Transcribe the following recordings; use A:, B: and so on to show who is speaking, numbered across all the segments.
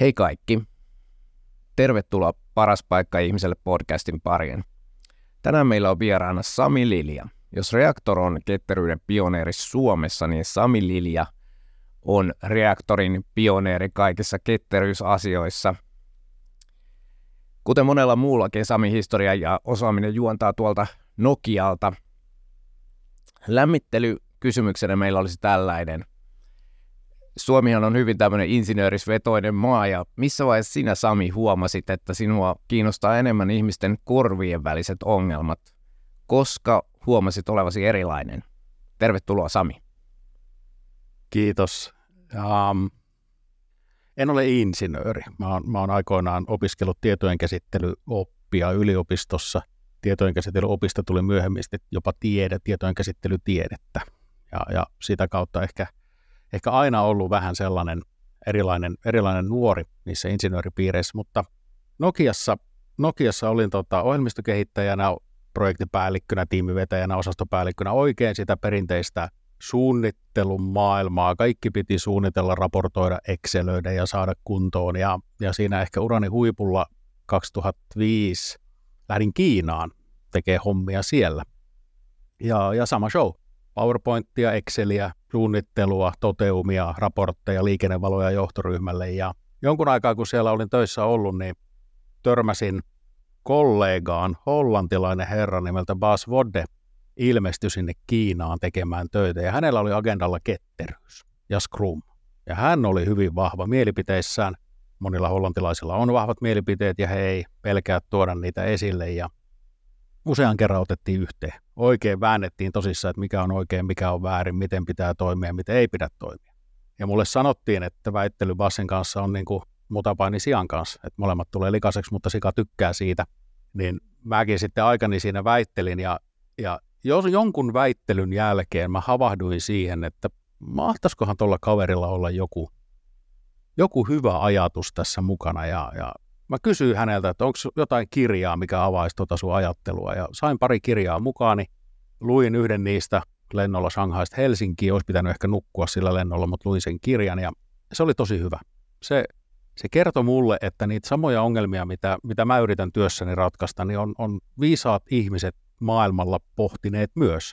A: Hei kaikki. Tervetuloa Paras paikka ihmiselle podcastin pariin. Tänään meillä on vieraana Sami Lilja. Jos Reaktor on ketteryyden pioneeri Suomessa, niin Sami Lilja on Reaktorin pioneeri kaikissa ketteryysasioissa. Kuten monella muullakin Sami historia ja osaaminen juontaa tuolta Nokialta. Lämmittelykysymyksenä meillä olisi tällainen. Suomihan on hyvin tämmöinen insinöörisvetoinen maa, ja missä vaiheessa sinä Sami huomasit, että sinua kiinnostaa enemmän ihmisten korvien väliset ongelmat, koska huomasit olevasi erilainen? Tervetuloa Sami.
B: Kiitos. Um, en ole insinööri. Mä oon, mä oon aikoinaan opiskellut tietojenkäsittelyoppia yliopistossa. Tietojenkäsittelyopista tuli myöhemmin jopa tiede, tietojenkäsittelytiedettä. Ja, ja sitä kautta ehkä – ehkä aina ollut vähän sellainen erilainen, erilainen nuori niissä insinööripiireissä, mutta Nokiassa, Nokiassa olin tota, ohjelmistokehittäjänä, projektipäällikkönä, tiimivetäjänä, osastopäällikkönä oikein sitä perinteistä suunnittelun maailmaa. Kaikki piti suunnitella, raportoida, excelöidä ja saada kuntoon. Ja, ja siinä ehkä urani huipulla 2005 lähdin Kiinaan tekee hommia siellä. Ja, ja sama show. PowerPointia, Exceliä, suunnittelua, toteumia, raportteja, liikennevaloja johtoryhmälle. Ja jonkun aikaa, kun siellä olin töissä ollut, niin törmäsin kollegaan, hollantilainen herra nimeltä Bas Vodde, ilmestyi sinne Kiinaan tekemään töitä. Ja hänellä oli agendalla ketteryys ja Scrum. Ja hän oli hyvin vahva mielipiteissään. Monilla hollantilaisilla on vahvat mielipiteet ja he ei pelkää tuoda niitä esille. Ja usean kerran otettiin yhteen. Oikein väännettiin tosissaan, että mikä on oikein, mikä on väärin, miten pitää toimia, miten ei pidä toimia. Ja mulle sanottiin, että väittely Bassen kanssa on niin kuin mutapaini sian kanssa, että molemmat tulee likaiseksi, mutta sika tykkää siitä. Niin mäkin sitten aikani siinä väittelin ja, ja jos jonkun väittelyn jälkeen mä havahduin siihen, että mahtaisikohan tuolla kaverilla olla joku, joku hyvä ajatus tässä mukana ja, ja mä kysyin häneltä, että onko jotain kirjaa, mikä avaisi tuota sun ajattelua. Ja sain pari kirjaa mukaani. Luin yhden niistä lennolla Shanghaista Helsinkiin. Olisi pitänyt ehkä nukkua sillä lennolla, mutta luin sen kirjan ja se oli tosi hyvä. Se, se kertoi mulle, että niitä samoja ongelmia, mitä, mitä mä yritän työssäni ratkaista, niin on, on viisaat ihmiset maailmalla pohtineet myös.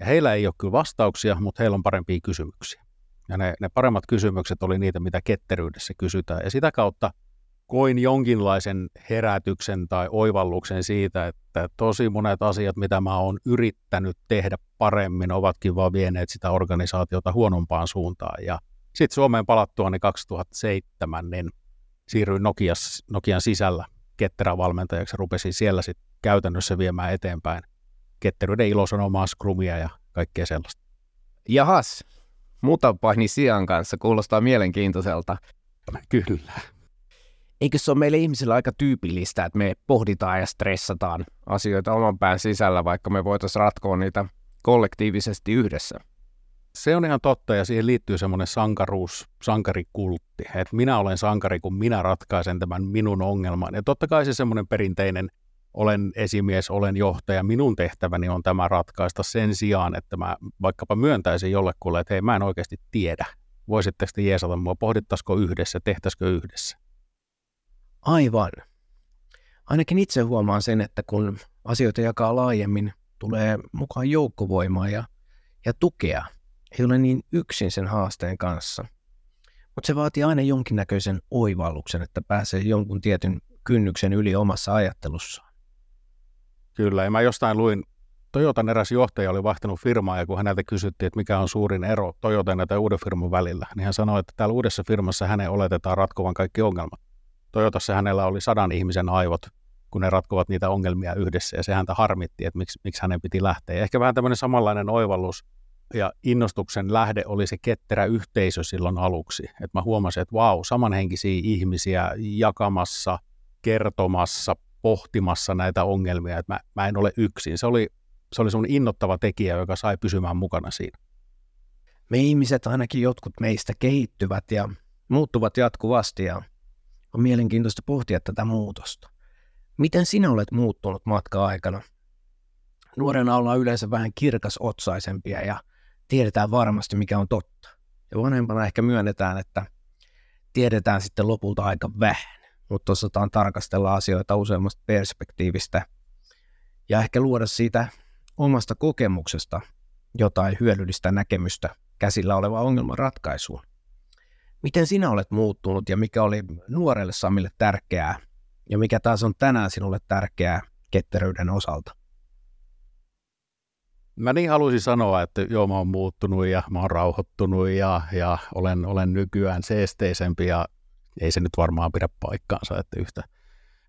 B: Ja heillä ei ole kyllä vastauksia, mutta heillä on parempia kysymyksiä. Ja ne, ne paremmat kysymykset oli niitä, mitä ketteryydessä kysytään. Ja sitä kautta – koin jonkinlaisen herätyksen tai oivalluksen siitä, että tosi monet asiat, mitä mä oon yrittänyt tehdä paremmin, ovatkin vaan vieneet sitä organisaatiota huonompaan suuntaan. Ja sitten Suomeen palattua niin 2007, niin siirryin Nokias, Nokian sisällä ketterävalmentajaksi ja rupesin siellä sitten käytännössä viemään eteenpäin ketteryyden ilosanomaa, scrumia ja kaikkea sellaista.
A: Jahas, mutapahni Sian kanssa kuulostaa mielenkiintoiselta.
B: Kyllä
A: eikö se ole meille ihmisille aika tyypillistä, että me pohditaan ja stressataan asioita oman pään sisällä, vaikka me voitaisiin ratkoa niitä kollektiivisesti yhdessä?
B: Se on ihan totta ja siihen liittyy semmoinen sankaruus, sankarikultti, että minä olen sankari, kun minä ratkaisen tämän minun ongelman. Ja totta kai se semmoinen perinteinen olen esimies, olen johtaja, minun tehtäväni on tämä ratkaista sen sijaan, että mä vaikkapa myöntäisin jollekulle, että hei mä en oikeasti tiedä. Voisitteko te jeesata mua, pohdittaisiko yhdessä, tehtäisikö yhdessä?
A: Aivan. Ainakin itse huomaan sen, että kun asioita jakaa laajemmin, tulee mukaan joukkovoimaa ja, ja tukea. Ei ole niin yksin sen haasteen kanssa. Mutta se vaatii aina jonkinnäköisen oivalluksen, että pääsee jonkun tietyn kynnyksen yli omassa ajattelussaan.
B: Kyllä, ja mä jostain luin, Toyotan eräs johtaja oli vaihtanut firmaa, ja kun häneltä kysyttiin, että mikä on suurin ero Toyotan ja uuden firman välillä, niin hän sanoi, että täällä uudessa firmassa hänen oletetaan ratkovan kaikki ongelmat. Toyotassa hänellä oli sadan ihmisen aivot, kun ne ratkovat niitä ongelmia yhdessä, ja se häntä harmitti, että miksi, miksi hänen piti lähteä. Ja ehkä vähän tämmöinen samanlainen oivallus ja innostuksen lähde oli se ketterä yhteisö silloin aluksi. Että mä huomasin, että vau, samanhenkisiä ihmisiä jakamassa, kertomassa, pohtimassa näitä ongelmia, että mä, mä en ole yksin. Se oli, se oli sun innottava tekijä, joka sai pysymään mukana siinä.
A: Me ihmiset, ainakin jotkut meistä, kehittyvät ja muuttuvat jatkuvasti ja on mielenkiintoista pohtia tätä muutosta. Miten sinä olet muuttunut matka-aikana? Nuorena ollaan yleensä vähän kirkasotsaisempia ja tiedetään varmasti, mikä on totta. Ja vanhempana ehkä myönnetään, että tiedetään sitten lopulta aika vähän, mutta osataan tarkastella asioita useammasta perspektiivistä ja ehkä luoda siitä omasta kokemuksesta jotain hyödyllistä näkemystä käsillä oleva ongelman ratkaisuun. Miten sinä olet muuttunut ja mikä oli nuorelle Samille tärkeää ja mikä taas on tänään sinulle tärkeää ketteryyden osalta?
B: Mä niin haluaisin sanoa, että joo, mä oon muuttunut ja mä oon rauhoittunut ja, ja olen, olen nykyään seesteisempi ja ei se nyt varmaan pidä paikkaansa, että yhtä,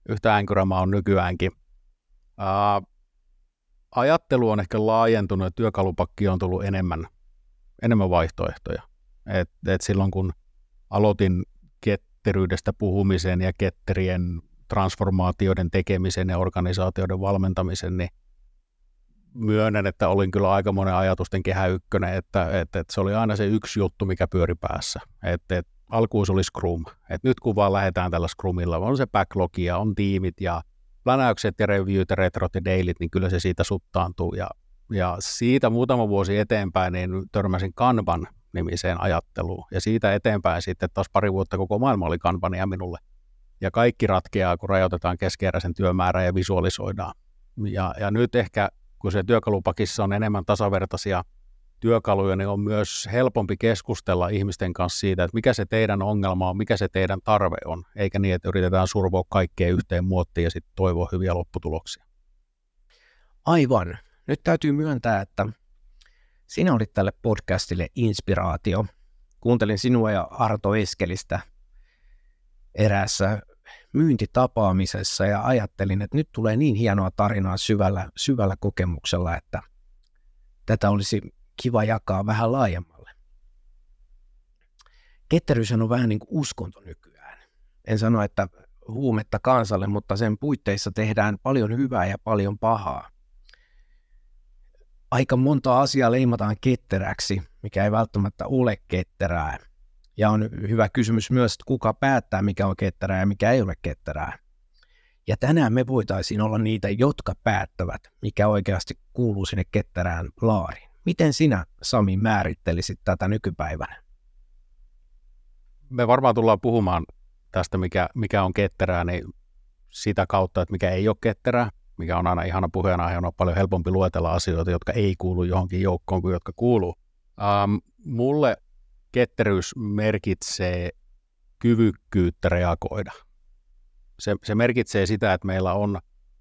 B: yhtä änkyrä mä oon nykyäänkin. Ää, ajattelu on ehkä laajentunut ja työkalupakki on tullut enemmän, enemmän vaihtoehtoja. Et, et silloin kun aloitin ketteryydestä puhumisen ja ketterien transformaatioiden tekemisen ja organisaatioiden valmentamisen, niin myönnän, että olin kyllä aika monen ajatusten kehä ykkönen, että, että, että se oli aina se yksi juttu, mikä pyöri päässä. Että, että alkuun se oli Scrum. Että nyt kun vaan lähdetään tällä Scrumilla, on se backlogia, on tiimit ja plänäykset ja reviewt ja retrot ja dailit, niin kyllä se siitä suttaantuu. Ja, ja siitä muutama vuosi eteenpäin niin törmäsin Kanban nimiseen ajatteluun. Ja siitä eteenpäin sitten taas pari vuotta koko maailma oli Kanbania minulle. Ja kaikki ratkeaa, kun rajoitetaan keskeeräisen työmäärän ja visualisoidaan. Ja, ja nyt ehkä, kun se työkalupakissa on enemmän tasavertaisia työkaluja, niin on myös helpompi keskustella ihmisten kanssa siitä, että mikä se teidän ongelma on, mikä se teidän tarve on, eikä niin, että yritetään survoa kaikkea yhteen muottiin ja sitten toivoa hyviä lopputuloksia.
A: Aivan. Nyt täytyy myöntää, että sinä olit tälle podcastille inspiraatio. Kuuntelin sinua ja Arto Eskelistä eräässä myyntitapaamisessa ja ajattelin, että nyt tulee niin hienoa tarinaa syvällä, syvällä kokemuksella, että tätä olisi kiva jakaa vähän laajemmalle. Ketteryys on vähän niin kuin uskonto nykyään. En sano, että huumetta kansalle, mutta sen puitteissa tehdään paljon hyvää ja paljon pahaa. Aika monta asiaa leimataan ketteräksi, mikä ei välttämättä ole ketterää. Ja on hyvä kysymys myös, että kuka päättää, mikä on ketterää ja mikä ei ole ketterää. Ja tänään me voitaisiin olla niitä, jotka päättävät, mikä oikeasti kuuluu sinne ketterään laariin. Miten sinä, Sami, määrittelisit tätä nykypäivänä?
B: Me varmaan tullaan puhumaan tästä, mikä, mikä on ketterää, niin sitä kautta, että mikä ei ole ketterää, mikä on aina ihana puheenaihe, on paljon helpompi luetella asioita, jotka ei kuulu johonkin joukkoon kuin jotka kuuluu. Ähm, mulle ketteryys merkitsee kyvykkyyttä reagoida. Se, se merkitsee sitä, että meillä on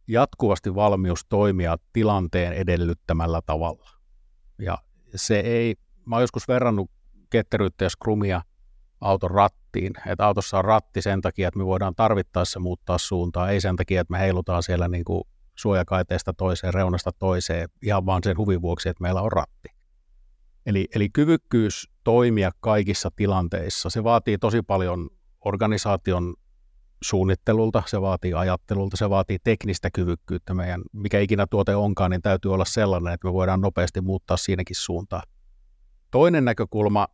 B: jatkuvasti valmius toimia tilanteen edellyttämällä tavalla. Ja se ei, mä oon joskus verrannut ketteryyttä ja skrumia auton rattiin, että autossa on ratti sen takia, että me voidaan tarvittaessa muuttaa suuntaa, ei sen takia, että me heilutaan siellä niin kuin suojakaiteesta toiseen, reunasta toiseen, ihan vaan sen huvin vuoksi, että meillä on ratti. Eli, eli kyvykkyys toimia kaikissa tilanteissa, se vaatii tosi paljon organisaation suunnittelulta, se vaatii ajattelulta, se vaatii teknistä kyvykkyyttä. Meidän, mikä ikinä tuote onkaan, niin täytyy olla sellainen, että me voidaan nopeasti muuttaa siinäkin suuntaan. Toinen näkökulma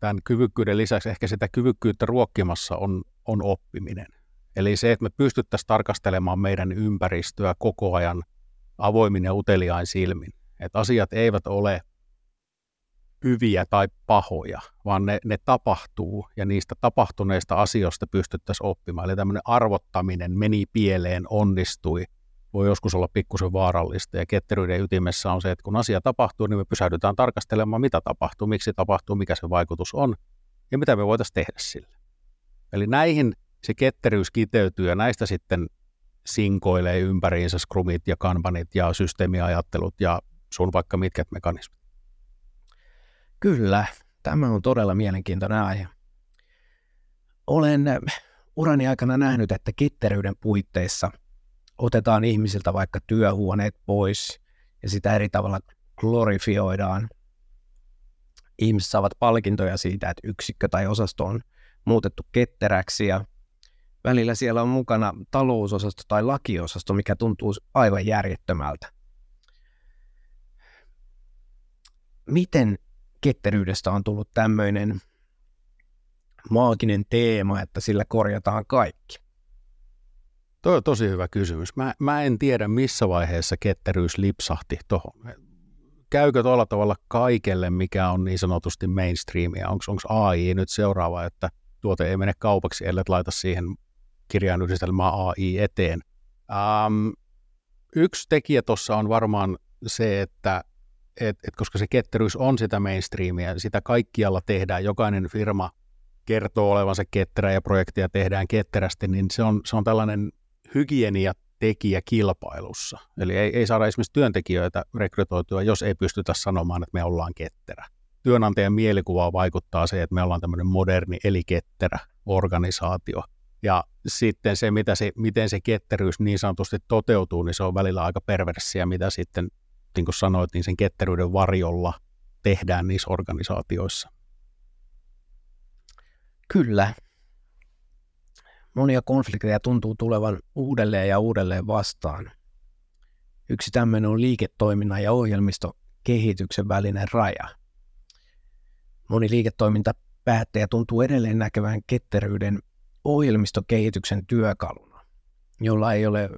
B: tämän kyvykkyyden lisäksi, ehkä sitä kyvykkyyttä ruokkimassa on, on oppiminen. Eli se, että me pystyttäisiin tarkastelemaan meidän ympäristöä koko ajan avoimin ja uteliain silmin. Että asiat eivät ole hyviä tai pahoja, vaan ne, ne tapahtuu ja niistä tapahtuneista asioista pystyttäisiin oppimaan. Eli tämmöinen arvottaminen meni pieleen, onnistui, voi joskus olla pikkusen vaarallista. Ja ketteryyden ytimessä on se, että kun asia tapahtuu, niin me pysähdytään tarkastelemaan, mitä tapahtuu, miksi tapahtuu, mikä se vaikutus on ja mitä me voitaisiin tehdä sille. Eli näihin se ketteryys kiteytyy ja näistä sitten sinkoilee ympäriinsä skrumit ja kanbanit ja systeemiajattelut ja sun vaikka mitkä mekanismit.
A: Kyllä, tämä on todella mielenkiintoinen aihe. Olen urani aikana nähnyt, että kitteryyden puitteissa otetaan ihmisiltä vaikka työhuoneet pois ja sitä eri tavalla glorifioidaan. Ihmiset saavat palkintoja siitä, että yksikkö tai osasto on muutettu ketteräksi ja välillä siellä on mukana talousosasto tai lakiosasto, mikä tuntuu aivan järjettömältä. Miten ketteryydestä on tullut tämmöinen maaginen teema, että sillä korjataan kaikki?
B: Tuo on tosi hyvä kysymys. Mä, mä en tiedä, missä vaiheessa ketteryys lipsahti tuohon. Käykö tuolla tavalla kaikelle, mikä on niin sanotusti mainstreamia? Onko AI nyt seuraava, että tuote ei mene kaupaksi, ellei laita siihen kirjainyhdistelmää AI eteen. Ähm, yksi tekijä tuossa on varmaan se, että et, et koska se ketteryys on sitä mainstreamia, sitä kaikkialla tehdään, jokainen firma kertoo olevansa ketterä ja projektia tehdään ketterästi, niin se on, se on tällainen hygieniatekijä kilpailussa. Eli ei, ei saada esimerkiksi työntekijöitä rekrytoitua, jos ei pystytä sanomaan, että me ollaan ketterä. Työnantajan mielikuvaa vaikuttaa se, että me ollaan tämmöinen moderni eli ketterä organisaatio. Ja sitten se, mitä se, miten se ketteryys niin sanotusti toteutuu, niin se on välillä aika perversiä, mitä sitten, niin kuin sanoit, niin sen ketteryyden varjolla tehdään niissä organisaatioissa.
A: Kyllä. Monia konflikteja tuntuu tulevan uudelleen ja uudelleen vastaan. Yksi tämmöinen on liiketoiminnan ja ohjelmistokehityksen välinen raja. Moni liiketoimintapäättäjä tuntuu edelleen näkevän ketteryyden ohjelmistokehityksen työkaluna, jolla ei ole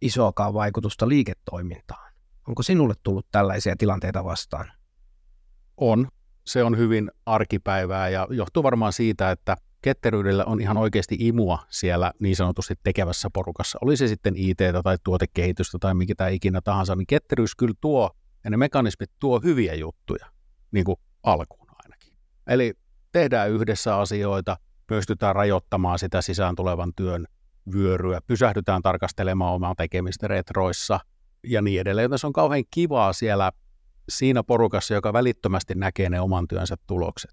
A: isoakaan vaikutusta liiketoimintaan. Onko sinulle tullut tällaisia tilanteita vastaan?
B: On. Se on hyvin arkipäivää ja johtuu varmaan siitä, että ketteryydellä on ihan oikeasti imua siellä niin sanotusti tekevässä porukassa. Oli se sitten IT tai tuotekehitystä tai mikä ikinä tahansa, niin ketteryys kyllä tuo ja ne mekanismit tuo hyviä juttuja, niin kuin alkuun ainakin. Eli tehdään yhdessä asioita, pystytään rajoittamaan sitä sisään tulevan työn vyöryä, pysähdytään tarkastelemaan omaa tekemistä retroissa ja niin edelleen. Joten se on kauhean kivaa siellä siinä porukassa, joka välittömästi näkee ne oman työnsä tulokset.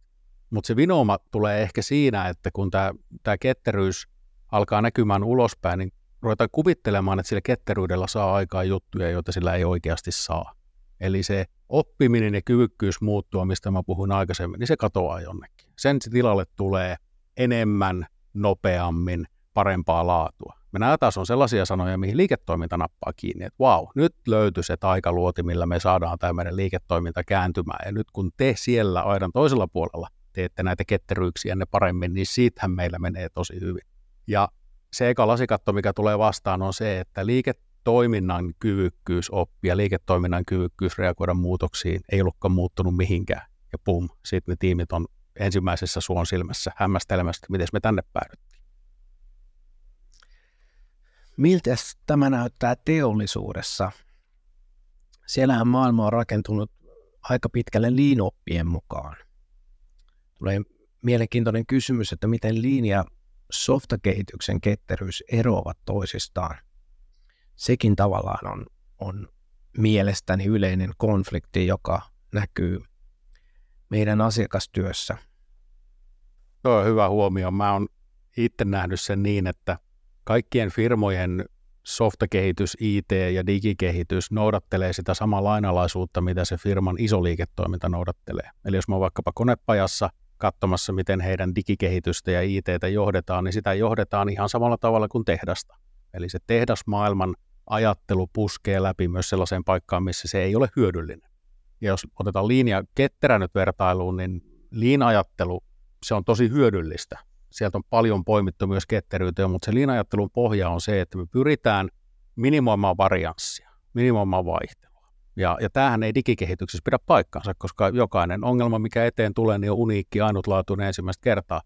B: Mutta se vinooma tulee ehkä siinä, että kun tämä ketteryys alkaa näkymään ulospäin, niin ruvetaan kuvittelemaan, että sillä ketteryydellä saa aikaa juttuja, joita sillä ei oikeasti saa. Eli se oppiminen ja kyvykkyys muuttua, mistä mä puhuin aikaisemmin, niin se katoaa jonnekin. Sen tilalle tulee enemmän, nopeammin, parempaa laatua. Me nämä taas on sellaisia sanoja, mihin liiketoiminta nappaa kiinni, että wow, nyt löytyy se taikaluoti, millä me saadaan tämä meidän liiketoiminta kääntymään. Ja nyt kun te siellä aidan toisella puolella teette näitä ketteryyksiä ne paremmin, niin siitähän meillä menee tosi hyvin. Ja se eka lasikatto, mikä tulee vastaan, on se, että liiketoiminnan kyvykkyys oppia, liiketoiminnan kyvykkyys reagoida muutoksiin ei ollutkaan muuttunut mihinkään. Ja pum, sitten ne tiimit on ensimmäisessä suon silmässä hämmästelemästä, miten me tänne päädyttiin.
A: Miltä tämä näyttää teollisuudessa? Siellähän maailma on rakentunut aika pitkälle liinoppien mukaan. Tulee mielenkiintoinen kysymys, että miten linja softakehityksen ketteryys eroavat toisistaan. Sekin tavallaan on, on mielestäni yleinen konflikti, joka näkyy meidän asiakastyössä.
B: Tuo on hyvä huomio. Mä oon itse nähnyt sen niin, että kaikkien firmojen softakehitys, IT ja digikehitys noudattelee sitä samaa lainalaisuutta, mitä se firman iso liiketoiminta noudattelee. Eli jos mä oon vaikkapa konepajassa katsomassa, miten heidän digikehitystä ja ITtä johdetaan, niin sitä johdetaan ihan samalla tavalla kuin tehdasta. Eli se tehdasmaailman ajattelu puskee läpi myös sellaiseen paikkaan, missä se ei ole hyödyllinen. Ja jos otetaan linja ketterä nyt vertailuun, niin liinajattelu, se on tosi hyödyllistä. Sieltä on paljon poimittu myös ketteryyteen, mutta se liinajattelun pohja on se, että me pyritään minimoimaan varianssia, minimoimaan vaihtelua. Ja, ja tämähän ei digikehityksessä pidä paikkansa, koska jokainen ongelma, mikä eteen tulee, niin on uniikki, ainutlaatuinen ensimmäistä kertaa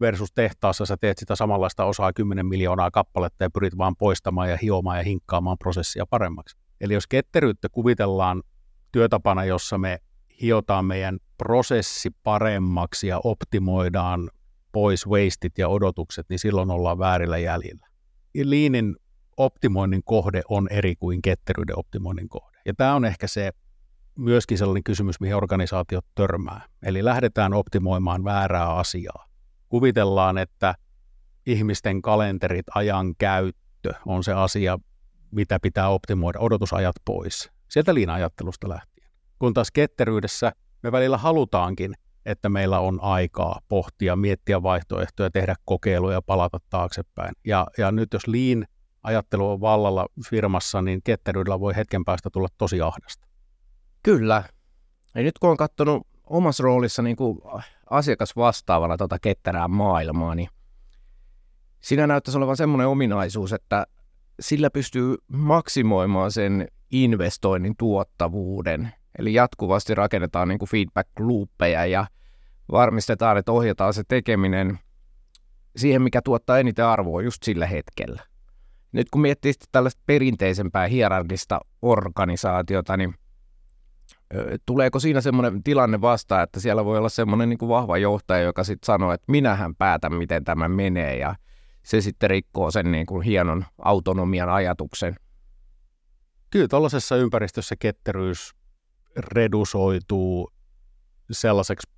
B: versus tehtaassa sä teet sitä samanlaista osaa 10 miljoonaa kappaletta ja pyrit vaan poistamaan ja hiomaan ja hinkkaamaan prosessia paremmaksi. Eli jos ketteryyttä kuvitellaan työtapana, jossa me hiotaan meidän prosessi paremmaksi ja optimoidaan pois wastit ja odotukset, niin silloin ollaan väärillä jäljillä. Liinin optimoinnin kohde on eri kuin ketteryyden optimoinnin kohde. Ja tämä on ehkä se myöskin sellainen kysymys, mihin organisaatiot törmää. Eli lähdetään optimoimaan väärää asiaa. Kuvitellaan, että ihmisten kalenterit, ajan käyttö on se asia, mitä pitää optimoida, odotusajat pois. Sieltä liina-ajattelusta lähtien. Kun taas ketteryydessä me välillä halutaankin, että meillä on aikaa pohtia, miettiä vaihtoehtoja, tehdä kokeiluja ja palata taaksepäin. Ja, ja nyt jos liin ajattelu on vallalla firmassa, niin ketteryydellä voi hetken päästä tulla tosi ahdasta.
A: Kyllä. Ja nyt kun on katsonut omassa roolissa niin kuin asiakasvastaavana tuota ketterää maailmaa, niin siinä näyttäisi olevan semmoinen ominaisuus, että sillä pystyy maksimoimaan sen investoinnin tuottavuuden. Eli jatkuvasti rakennetaan niin kuin feedback loopeja ja varmistetaan, että ohjataan se tekeminen siihen, mikä tuottaa eniten arvoa just sillä hetkellä. Nyt kun miettii tällaista perinteisempää hierarkista organisaatiota, niin tuleeko siinä semmoinen tilanne vastaan, että siellä voi olla semmoinen niin kuin vahva johtaja, joka sitten sanoo, että minähän päätän, miten tämä menee, ja se sitten rikkoo sen niin kuin hienon autonomian ajatuksen.
B: Kyllä tuollaisessa ympäristössä ketteryys redusoituu sellaiseksi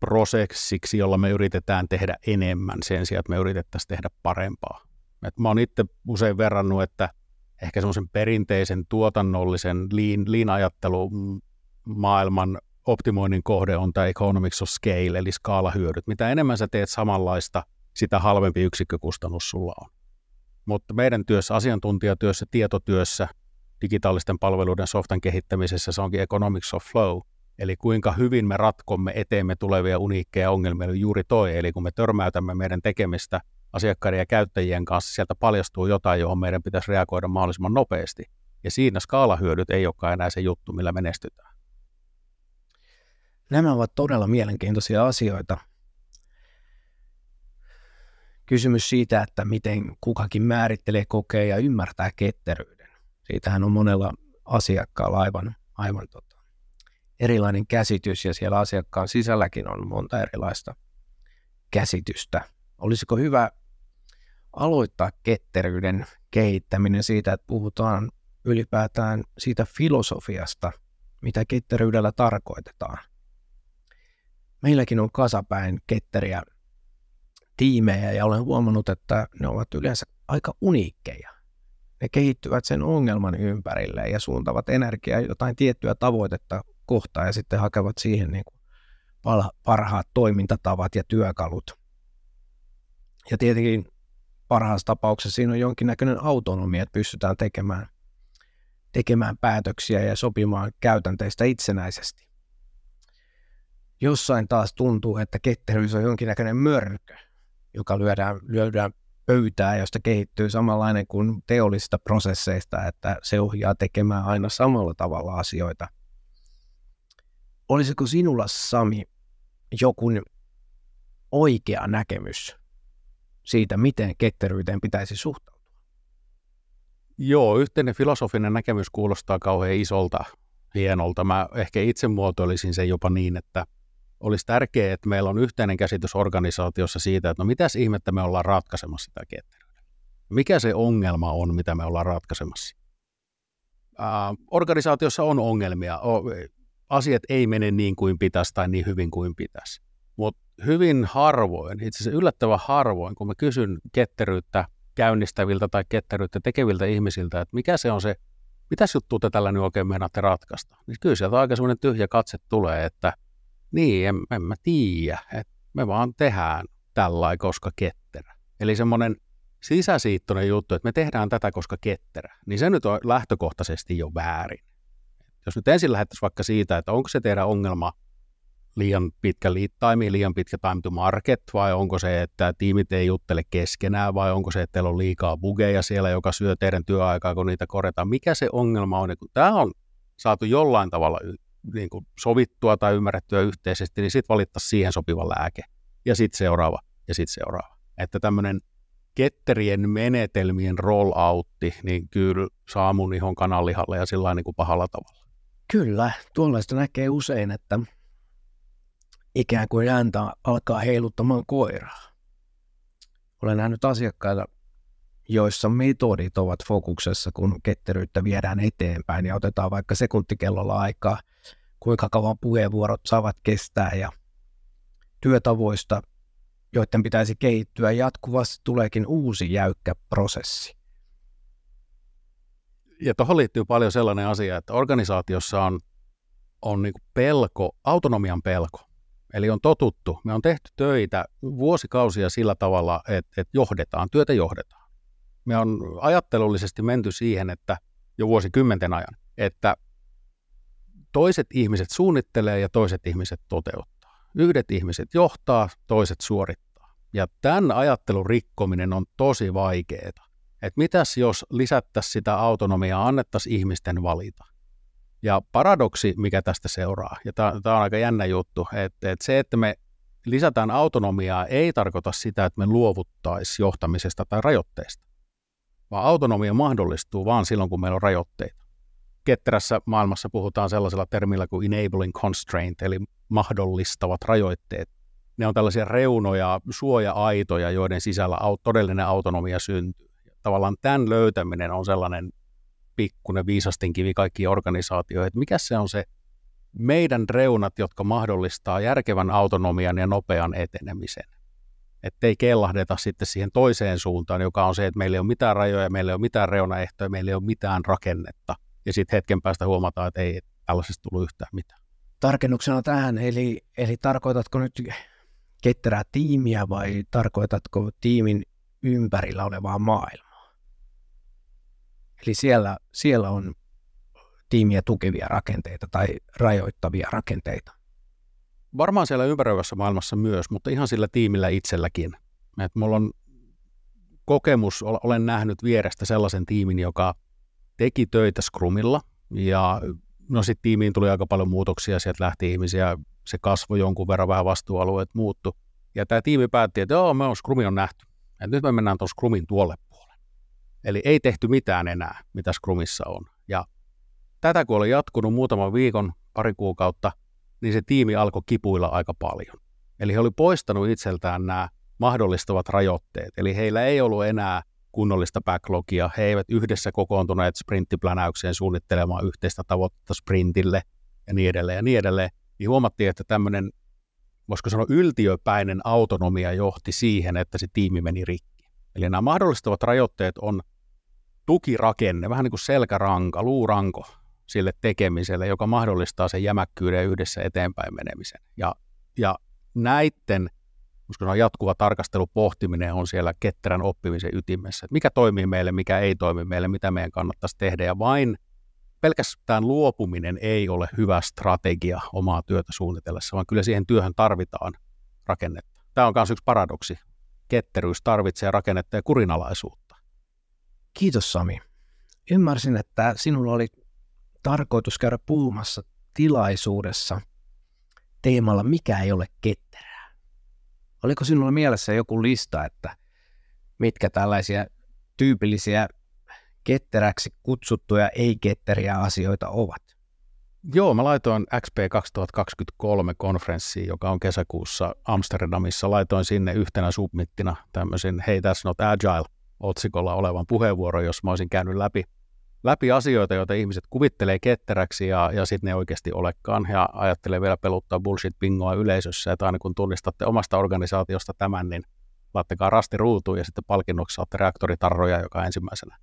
B: prosessiksi, jolla me yritetään tehdä enemmän sen sijaan, että me yritettäisiin tehdä parempaa. Et mä oon itse usein verrannut, että ehkä semmoisen perinteisen tuotannollisen lean, lean maailman optimoinnin kohde on tämä economics of scale, eli skaalahyödyt. Mitä enemmän sä teet samanlaista, sitä halvempi yksikkökustannus sulla on. Mutta meidän työssä, asiantuntijatyössä, tietotyössä, digitaalisten palveluiden softan kehittämisessä se onkin economics of flow, eli kuinka hyvin me ratkomme eteemme tulevia uniikkeja ongelmia, eli juuri toi, eli kun me törmäytämme meidän tekemistä asiakkaiden ja käyttäjien kanssa, sieltä paljastuu jotain, johon meidän pitäisi reagoida mahdollisimman nopeasti. Ja siinä skaalahyödyt ei olekaan enää se juttu, millä menestytään.
A: Nämä ovat todella mielenkiintoisia asioita. Kysymys siitä, että miten kukakin määrittelee, kokee ja ymmärtää ketteryyden. Siitähän on monella asiakkaalla aivan, aivan tota, erilainen käsitys ja siellä asiakkaan sisälläkin on monta erilaista käsitystä. Olisiko hyvä aloittaa ketteryyden kehittäminen siitä, että puhutaan ylipäätään siitä filosofiasta, mitä ketteryydellä tarkoitetaan. Meilläkin on kasapäin ketteriä tiimejä ja olen huomannut, että ne ovat yleensä aika uniikkeja. Ne kehittyvät sen ongelman ympärille ja suuntavat energiaa jotain tiettyä tavoitetta kohtaan ja sitten hakevat siihen niin kuin parhaat toimintatavat ja työkalut. Ja tietenkin parhaassa tapauksessa siinä on jonkinnäköinen autonomia, että pystytään tekemään, tekemään päätöksiä ja sopimaan käytänteistä itsenäisesti. Jossain taas tuntuu, että ketteryys on jonkinnäköinen mörkö, joka lyödään, lyödään pöytää, josta kehittyy samanlainen kuin teollisista prosesseista, että se ohjaa tekemään aina samalla tavalla asioita. Olisiko sinulla, Sami, joku oikea näkemys siitä, miten ketteryyteen pitäisi suhtautua?
B: Joo, yhteinen filosofinen näkemys kuulostaa kauhean isolta, hienolta. Mä ehkä itse muotoilisin sen jopa niin, että olisi tärkeää, että meillä on yhteinen käsitys organisaatiossa siitä, että no mitäs ihmettä me ollaan ratkaisemassa sitä ketteryyttä. Mikä se ongelma on, mitä me ollaan ratkaisemassa? Äh, organisaatiossa on ongelmia. Asiat ei mene niin kuin pitäisi tai niin hyvin kuin pitäisi. Mutta hyvin harvoin, itse asiassa yllättävän harvoin, kun mä kysyn ketteryyttä käynnistäviltä tai ketteryyttä tekeviltä ihmisiltä, että mikä se on se, mitä juttua te tällä nyt oikein meinaatte ratkaista, niin kyllä sieltä aika semmoinen tyhjä katse tulee, että niin, en, en mä tiedä, että me vaan tehdään tällä koska ketterä. Eli semmoinen sisäsiittoinen juttu, että me tehdään tätä koska ketterä, niin se nyt on lähtökohtaisesti jo väärin. Jos nyt ensin lähdettäisiin vaikka siitä, että onko se teidän ongelma liian pitkä lead time, liian pitkä time to market, vai onko se, että tiimit ei juttele keskenään, vai onko se, että teillä on liikaa bugeja siellä, joka syö teidän työaikaa, kun niitä korjataan. Mikä se ongelma on? kun tämä on saatu jollain tavalla niin kuin sovittua tai ymmärrettyä yhteisesti, niin sitten valittaa siihen sopiva lääke. Ja sitten seuraava, ja sitten seuraava. Että tämmöinen ketterien menetelmien rolloutti, niin kyllä saa mun ihon kananlihalle ja sillä niin kuin pahalla tavalla.
A: Kyllä, tuollaista näkee usein, että ikään kuin ääntä alkaa heiluttamaan koiraa. Olen nähnyt asiakkaita, joissa metodit ovat fokuksessa, kun ketteryyttä viedään eteenpäin ja otetaan vaikka sekuntikellolla aikaa, kuinka kauan puheenvuorot saavat kestää ja työtavoista, joiden pitäisi kehittyä jatkuvasti, tuleekin uusi jäykkä prosessi.
B: Ja tuohon liittyy paljon sellainen asia, että organisaatiossa on, on niin pelko, autonomian pelko. Eli on totuttu, me on tehty töitä vuosikausia sillä tavalla, että, että johdetaan, työtä johdetaan. Me on ajattelullisesti menty siihen, että jo vuosikymmenten ajan, että toiset ihmiset suunnittelee ja toiset ihmiset toteuttaa. Yhdet ihmiset johtaa, toiset suorittaa. Ja tämän ajattelun rikkominen on tosi vaikeaa. Että mitäs jos lisättäisiin sitä autonomiaa, annettaisiin ihmisten valita. Ja paradoksi, mikä tästä seuraa, ja tämä on aika jännä juttu, että, että se, että me lisätään autonomiaa ei tarkoita sitä, että me luovuttaisiin johtamisesta tai rajoitteista, vaan autonomia mahdollistuu vaan silloin, kun meillä on rajoitteita. Ketterässä maailmassa puhutaan sellaisella termillä kuin enabling constraint, eli mahdollistavat rajoitteet. Ne on tällaisia reunoja, suoja-aitoja, joiden sisällä todellinen autonomia syntyy. Tavallaan tämän löytäminen on sellainen pikkuinen viisastinkivi kaikkiin organisaatioihin, että mikä se on se meidän reunat, jotka mahdollistaa järkevän autonomian ja nopean etenemisen. Että ei kellahdeta sitten siihen toiseen suuntaan, joka on se, että meillä ei ole mitään rajoja, meillä ei ole mitään reunaehtoja, meillä ei ole mitään rakennetta. Ja sitten hetken päästä huomataan, että ei tällaisesta tullut yhtään mitään.
A: Tarkennuksena tähän, eli, eli tarkoitatko nyt ketterää tiimiä vai tarkoitatko tiimin ympärillä olevaa maailmaa? Eli siellä, siellä on tiimiä tukevia rakenteita tai rajoittavia rakenteita?
B: Varmaan siellä ympäröivässä maailmassa myös, mutta ihan sillä tiimillä itselläkin. Et mulla on kokemus, olen nähnyt vierestä sellaisen tiimin, joka teki töitä Scrumilla ja no sitten tiimiin tuli aika paljon muutoksia, sieltä lähti ihmisiä, se kasvoi jonkun verran, vähän vastuualueet muuttu. Ja tämä tiimi päätti, että joo, me on Scrumi on nähty. Et nyt me mennään tuon Scrumin tuolle puolelle. Eli ei tehty mitään enää, mitä Scrumissa on. Ja tätä kun oli jatkunut muutaman viikon, pari kuukautta, niin se tiimi alkoi kipuilla aika paljon. Eli he oli poistanut itseltään nämä mahdollistavat rajoitteet. Eli heillä ei ollut enää kunnollista backlogia. He eivät yhdessä kokoontuneet sprinttiplänäykseen suunnittelemaan yhteistä tavoitetta sprintille ja niin edelleen ja niin edelleen. Niin huomattiin, että tämmöinen, voisiko sanoa yltiöpäinen autonomia johti siihen, että se tiimi meni rikki. Eli nämä mahdollistavat rajoitteet on tukirakenne, vähän niin kuin selkäranka, luuranko sille tekemiselle, joka mahdollistaa sen jämäkkyyden yhdessä eteenpäin menemisen. Ja, ja näiden koska jatkuva tarkastelu, pohtiminen on siellä ketterän oppimisen ytimessä. Että mikä toimii meille, mikä ei toimi meille, mitä meidän kannattaisi tehdä. Ja vain pelkästään luopuminen ei ole hyvä strategia omaa työtä suunnitellessa, vaan kyllä siihen työhön tarvitaan rakennetta. Tämä on myös yksi paradoksi. Ketteryys tarvitsee rakennetta ja kurinalaisuutta.
A: Kiitos Sami. Ymmärsin, että sinulla oli tarkoitus käydä puhumassa tilaisuudessa teemalla Mikä ei ole ketterää. Oliko sinulla mielessä joku lista, että mitkä tällaisia tyypillisiä ketteräksi kutsuttuja ei-ketteriä asioita ovat?
B: Joo, mä laitoin XP 2023 konferenssiin, joka on kesäkuussa Amsterdamissa. Laitoin sinne yhtenä submittina tämmöisen Hey, that's not agile otsikolla olevan puheenvuoron, jos mä olisin käynyt läpi läpi asioita, joita ihmiset kuvittelee ketteräksi ja, ja sitten ne oikeasti olekaan. Ja ajattelee vielä peluttaa bullshit-bingoa yleisössä, että aina kun tunnistatte omasta organisaatiosta tämän, niin laittakaa rasti ruutuun ja sitten palkinnoksi saatte reaktoritarroja, joka ensimmäisenä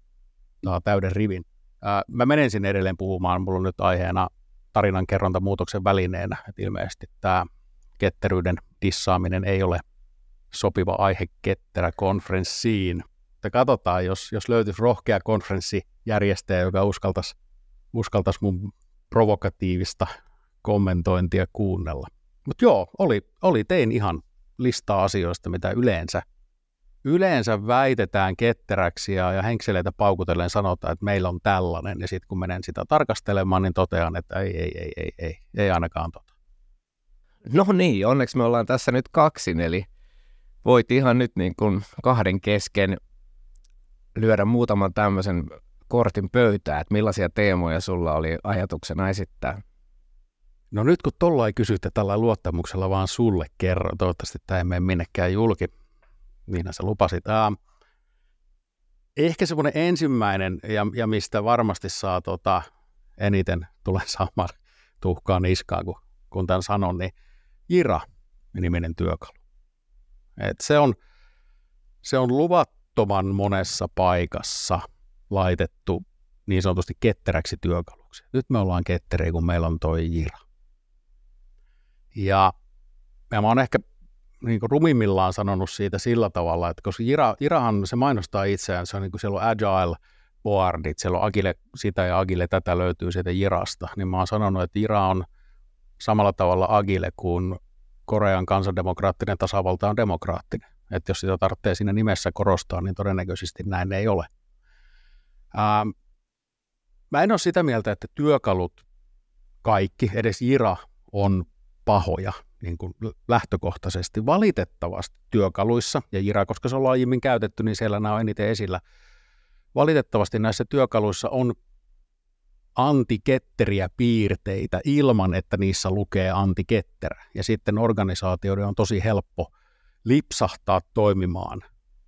B: saa täyden rivin. Ää, mä menen sinne edelleen puhumaan, mulla on nyt aiheena tarinan kerronta muutoksen välineenä, että ilmeisesti tämä ketteryyden dissaaminen ei ole sopiva aihe ketterä konferenssiin että katsotaan, jos, jos löytyisi rohkea konferenssijärjestäjä, joka uskaltaisi, uskaltaisi mun provokatiivista kommentointia kuunnella. Mutta joo, oli, oli, tein ihan listaa asioista, mitä yleensä, yleensä väitetään ketteräksi ja, ja henkseleitä paukutellen sanotaan, että meillä on tällainen. Ja sitten kun menen sitä tarkastelemaan, niin totean, että ei, ei, ei, ei, ei, ei ainakaan tota.
A: No niin, onneksi me ollaan tässä nyt kaksin, eli voit ihan nyt niin kuin kahden kesken lyödä muutaman tämmöisen kortin pöytään, että millaisia teemoja sulla oli ajatuksena esittää?
B: No nyt kun tuolla ei kysytä tällä luottamuksella vaan sulle kerran, toivottavasti tämä ei mene minnekään julki, niin sä lupasit. Ää, ehkä semmoinen ensimmäinen, ja, ja mistä varmasti saa tota, eniten tulee saamaan tuhkaa niskaan, kun, kun tämän sanon, niin Jira-niminen työkalu. Et se on, se on luvat, tavattoman monessa paikassa laitettu niin sanotusti ketteräksi työkaluksi. Nyt me ollaan ketteriä, kun meillä on toi Jira. Ja, ja mä oon ehkä niin kuin rumimmillaan sanonut siitä sillä tavalla, että koska Jira, Jirahan se mainostaa itseään, se on niin kuin siellä on agile boardit, siellä on agile sitä ja agile tätä löytyy sieltä Jirasta, niin mä oon sanonut, että Jira on samalla tavalla agile kuin Korean kansandemokraattinen tasavalta on demokraattinen. Että jos sitä tarvitsee siinä nimessä korostaa, niin todennäköisesti näin ei ole. Ähm, mä en ole sitä mieltä, että työkalut kaikki, edes Jira, on pahoja. niin kuin lähtökohtaisesti valitettavasti työkaluissa, ja Jira, koska se on laajimmin käytetty, niin siellä nämä on eniten esillä. Valitettavasti näissä työkaluissa on antiketteriä piirteitä ilman, että niissä lukee antiketterä. Ja sitten organisaatioiden on tosi helppo lipsahtaa toimimaan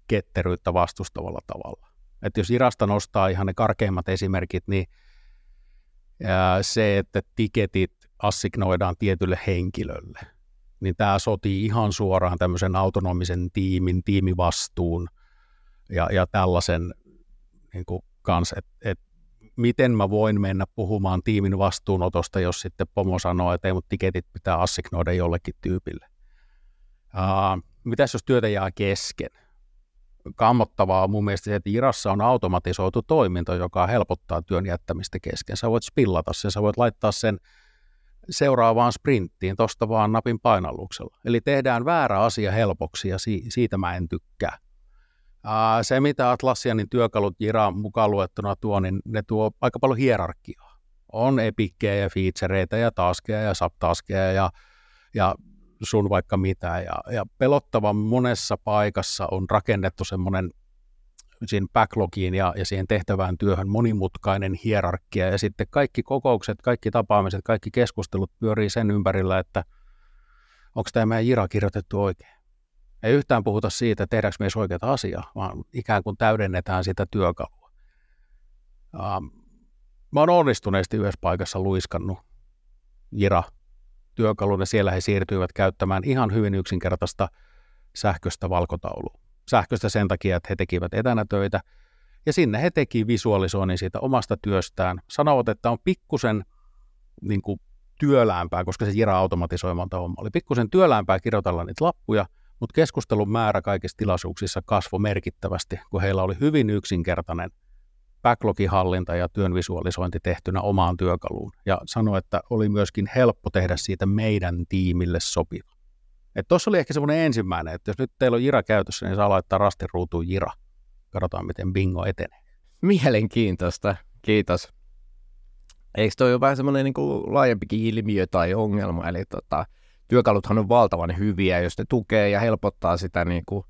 B: ketteryyttä vastustavalla tavalla. Että jos Irasta nostaa ihan ne karkeimmat esimerkit, niin se, että tiketit assignoidaan tietylle henkilölle, niin tämä sotii ihan suoraan tämmöisen autonomisen tiimin, tiimivastuun ja, ja tällaisen niin kanssa, että et miten mä voin mennä puhumaan tiimin vastuunotosta, jos sitten pomo sanoo, että ei, mutta tiketit pitää assignoida jollekin tyypille. Uh, mitäs jos työtä jää kesken? Kammottavaa on mun mielestä se, että Irassa on automatisoitu toiminto, joka helpottaa työn jättämistä kesken. Sä voit spillata sen, sä voit laittaa sen seuraavaan sprinttiin tuosta vaan napin painalluksella. Eli tehdään väärä asia helpoksi ja siitä mä en tykkää. Se, mitä Atlassianin työkalut Jira mukaan luettuna tuo, niin ne tuo aika paljon hierarkiaa. On epikkejä ja featureita ja taskeja ja subtaskeja ja, ja sun vaikka mitä. Ja, ja pelottavan monessa paikassa on rakennettu semmoinen siinä backlogiin ja, ja siihen tehtävään työhön monimutkainen hierarkia ja sitten kaikki kokoukset, kaikki tapaamiset, kaikki keskustelut pyörii sen ympärillä, että onko tämä meidän Jira kirjoitettu oikein. Ei yhtään puhuta siitä, tehdäänkö meissä oikeaa asiaa, vaan ikään kuin täydennetään sitä työkalua. Ähm, mä oon onnistuneesti yhdessä paikassa luiskannut Jira työkalun ja siellä he siirtyivät käyttämään ihan hyvin yksinkertaista sähköistä valkotaulua. Sähköistä sen takia, että he tekivät etänä töitä ja sinne he teki visualisoinnin siitä omasta työstään. Sanovat, että on pikkusen niin kuin, työläämpää, koska se Jira automatisoimalta homma oli pikkusen työläämpää kirjoitella niitä lappuja – mutta keskustelun määrä kaikissa tilaisuuksissa kasvoi merkittävästi, kun heillä oli hyvin yksinkertainen backlogihallinta ja työn visualisointi tehtynä omaan työkaluun. Ja sanoi, että oli myöskin helppo tehdä siitä meidän tiimille sopiva. Tuossa oli ehkä semmoinen ensimmäinen, että jos nyt teillä on Jira käytössä, niin saa laittaa rastin ruutuun Jira. Katsotaan, miten bingo etenee.
A: Mielenkiintoista. Kiitos. Eikö toi ole vähän semmoinen niin kuin laajempikin ilmiö tai ongelma? Eli tota, työkaluthan on valtavan hyviä, jos ne tukee ja helpottaa sitä niin kuin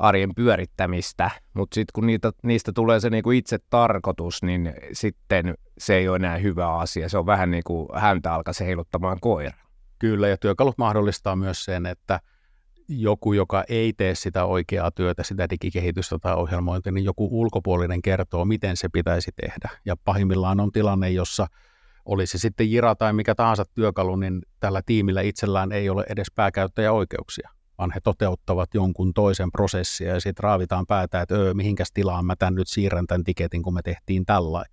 A: arjen pyörittämistä, mutta sitten kun niitä, niistä tulee se niin kuin itse tarkoitus, niin sitten se ei ole enää hyvä asia. Se on vähän niin kuin häntä alkaisi heiluttamaan koira.
B: Kyllä, ja työkalut mahdollistaa myös sen, että joku, joka ei tee sitä oikeaa työtä, sitä digikehitystä tai ohjelmointia, niin joku ulkopuolinen kertoo, miten se pitäisi tehdä. Ja pahimmillaan on tilanne, jossa – oli se sitten Jira tai mikä tahansa työkalu, niin tällä tiimillä itsellään ei ole edes pääkäyttäjäoikeuksia, vaan he toteuttavat jonkun toisen prosessia ja sitten raavitaan päätä, että öö, mihinkäs tilaan mä tän nyt siirrän tämän tiketin, kun me tehtiin tällä.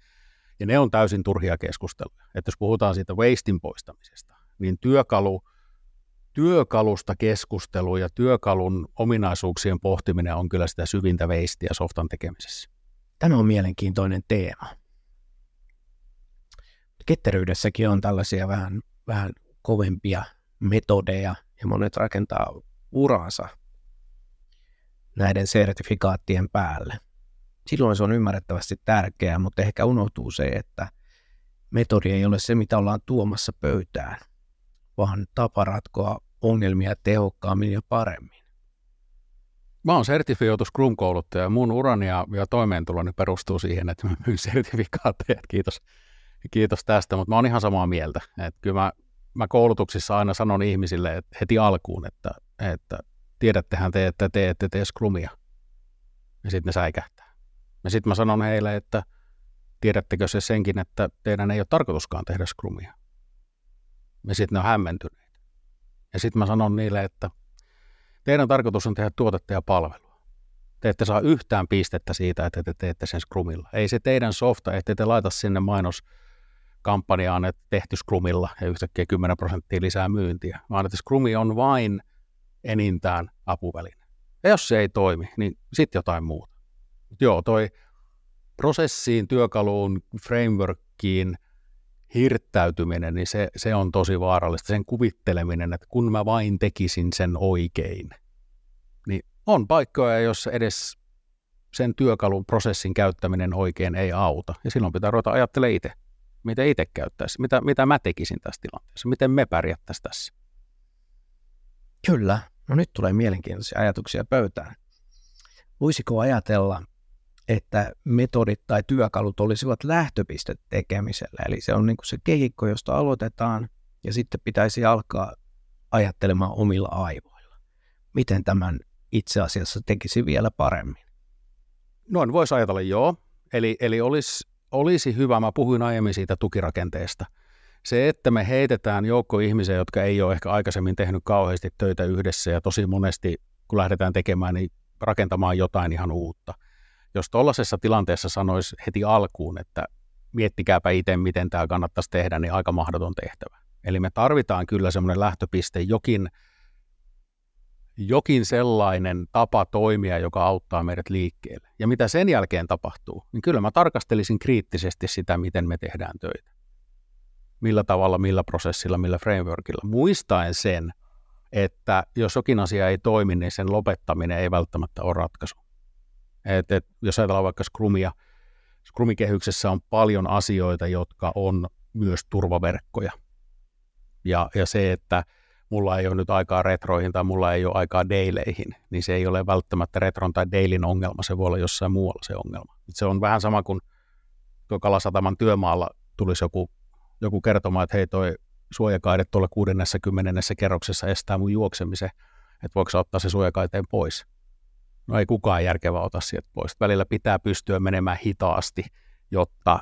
B: Ja ne on täysin turhia keskusteluja. Että jos puhutaan siitä wastein poistamisesta, niin työkalu, työkalusta keskustelu ja työkalun ominaisuuksien pohtiminen on kyllä sitä syvintä veistiä softan tekemisessä.
A: Tämä on mielenkiintoinen teema ketteryydessäkin on tällaisia vähän, vähän kovempia metodeja ja monet rakentaa uransa näiden sertifikaattien päälle. Silloin se on ymmärrettävästi tärkeää, mutta ehkä unohtuu se, että metodi ei ole se, mitä ollaan tuomassa pöytään, vaan tapa ratkoa ongelmia tehokkaammin ja paremmin.
B: Mä oon sertifioitu Scrum-kouluttaja ja mun urani ja, ja toimeentuloni perustuu siihen, että mä myyn sertifikaatteja. Kiitos Kiitos tästä, mutta mä oon ihan samaa mieltä. Että kyllä mä, mä koulutuksissa aina sanon ihmisille että heti alkuun, että, että tiedättehän te, että te ette tee scrumia. Ja sitten ne säikähtää. Ja sitten mä sanon heille, että tiedättekö se senkin, että teidän ei ole tarkoituskaan tehdä scrumia. Ja sitten ne on hämmentyneet. Ja sitten mä sanon niille, että teidän tarkoitus on tehdä tuotetta ja palvelua. Te ette saa yhtään pistettä siitä, että te teette sen scrumilla. Ei se teidän softa, että te laita sinne mainos kampanjaan että tehty Scrumilla ja yhtäkkiä 10 prosenttia lisää myyntiä, vaan että Scrumi on vain enintään apuväline. Ja jos se ei toimi, niin sitten jotain muuta. Mut joo, toi prosessiin, työkaluun, frameworkiin hirttäytyminen, niin se, se on tosi vaarallista. Sen kuvitteleminen, että kun mä vain tekisin sen oikein, niin on paikkoja, jos edes sen työkalun prosessin käyttäminen oikein ei auta. Ja silloin pitää ruveta ajattelemaan itse miten itse käyttäisi, mitä, mitä mä tekisin tässä tilanteessa, miten me pärjättäisiin tässä.
A: Kyllä, no nyt tulee mielenkiintoisia ajatuksia pöytään. Voisiko ajatella, että metodit tai työkalut olisivat lähtöpiste tekemisellä, eli se on niin kuin se kehikko, josta aloitetaan, ja sitten pitäisi alkaa ajattelemaan omilla aivoilla. Miten tämän itse asiassa tekisi vielä paremmin?
B: Noin voisi ajatella joo. Eli, eli olisi, olisi hyvä, mä puhuin aiemmin siitä tukirakenteesta. Se, että me heitetään joukko ihmisiä, jotka ei ole ehkä aikaisemmin tehnyt kauheasti töitä yhdessä ja tosi monesti, kun lähdetään tekemään, niin rakentamaan jotain ihan uutta. Jos tuollaisessa tilanteessa sanoisi heti alkuun, että miettikääpä itse, miten tämä kannattaisi tehdä, niin aika mahdoton tehtävä. Eli me tarvitaan kyllä semmoinen lähtöpiste, jokin, jokin sellainen tapa toimia, joka auttaa meidät liikkeelle. Ja mitä sen jälkeen tapahtuu, niin kyllä mä tarkastelisin kriittisesti sitä, miten me tehdään töitä. Millä tavalla, millä prosessilla, millä frameworkilla. Muistaen sen, että jos jokin asia ei toimi, niin sen lopettaminen ei välttämättä ole ratkaisu. Et, et, jos ajatellaan vaikka Scrumia, Scrumikehyksessä on paljon asioita, jotka on myös turvaverkkoja – ja, ja se, että mulla ei ole nyt aikaa retroihin tai mulla ei ole aikaa daileihin, niin se ei ole välttämättä retron tai dailin ongelma, se voi olla jossain muualla se ongelma. Se on vähän sama kuin tuo Kalasataman työmaalla tulisi joku, joku kertomaan, että hei toi suojakaide tuolla 60. kerroksessa estää mun juoksemisen, että voiko ottaa se suojakaiteen pois. No ei kukaan järkevä ota sieltä pois. Välillä pitää pystyä menemään hitaasti, jotta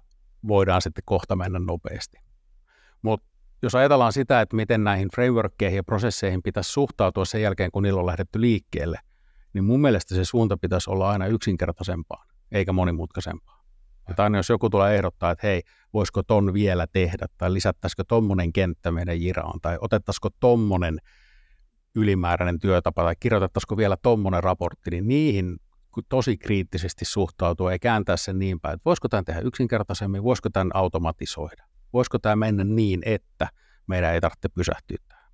B: voidaan sitten kohta mennä nopeasti. Mutta jos ajatellaan sitä, että miten näihin frameworkkeihin ja prosesseihin pitäisi suhtautua sen jälkeen, kun niillä on lähdetty liikkeelle, niin mun mielestä se suunta pitäisi olla aina yksinkertaisempaa, eikä monimutkaisempaa. Että aina jos joku tulee ehdottaa, että hei, voisiko ton vielä tehdä, tai lisättäisikö tommonen kenttä meidän jiraan, tai otettaisiko tommonen ylimääräinen työtapa, tai kirjoitettaisiko vielä tommonen raportti, niin niihin tosi kriittisesti suhtautua ja kääntää sen niin päin, että voisiko tämän tehdä yksinkertaisemmin, voisiko tämän automatisoida voisiko tämä mennä niin, että meidän ei tarvitse pysähtyä tähän?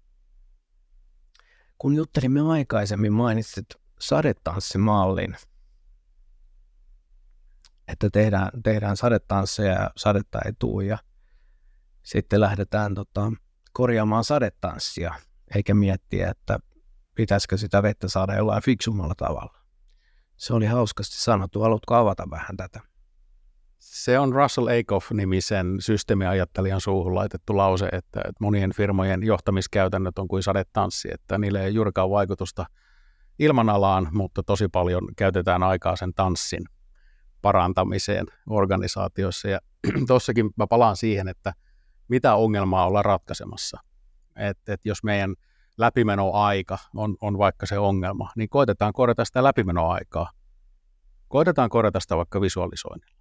A: Kun juttelimme aikaisemmin, mainitsit sadetanssimallin, että tehdään, tehdään sadetansseja ja sadetta ei tuu ja sitten lähdetään tota, korjaamaan sadetanssia, eikä miettiä, että pitäisikö sitä vettä saada jollain fiksummalla tavalla. Se oli hauskasti sanottu. Haluatko avata vähän tätä?
B: Se on Russell Akoff-nimisen systeemiajattelijan suuhun laitettu lause, että monien firmojen johtamiskäytännöt on kuin sadetanssi, että niille ei juurikaan vaikutusta ilmanalaan, mutta tosi paljon käytetään aikaa sen tanssin parantamiseen organisaatioissa. Ja tuossakin mä palaan siihen, että mitä ongelmaa ollaan ratkaisemassa. Että et jos meidän läpimenoaika on, on vaikka se ongelma, niin koitetaan korjata sitä läpimenoaikaa. Koitetaan korjata sitä vaikka visualisoinnilla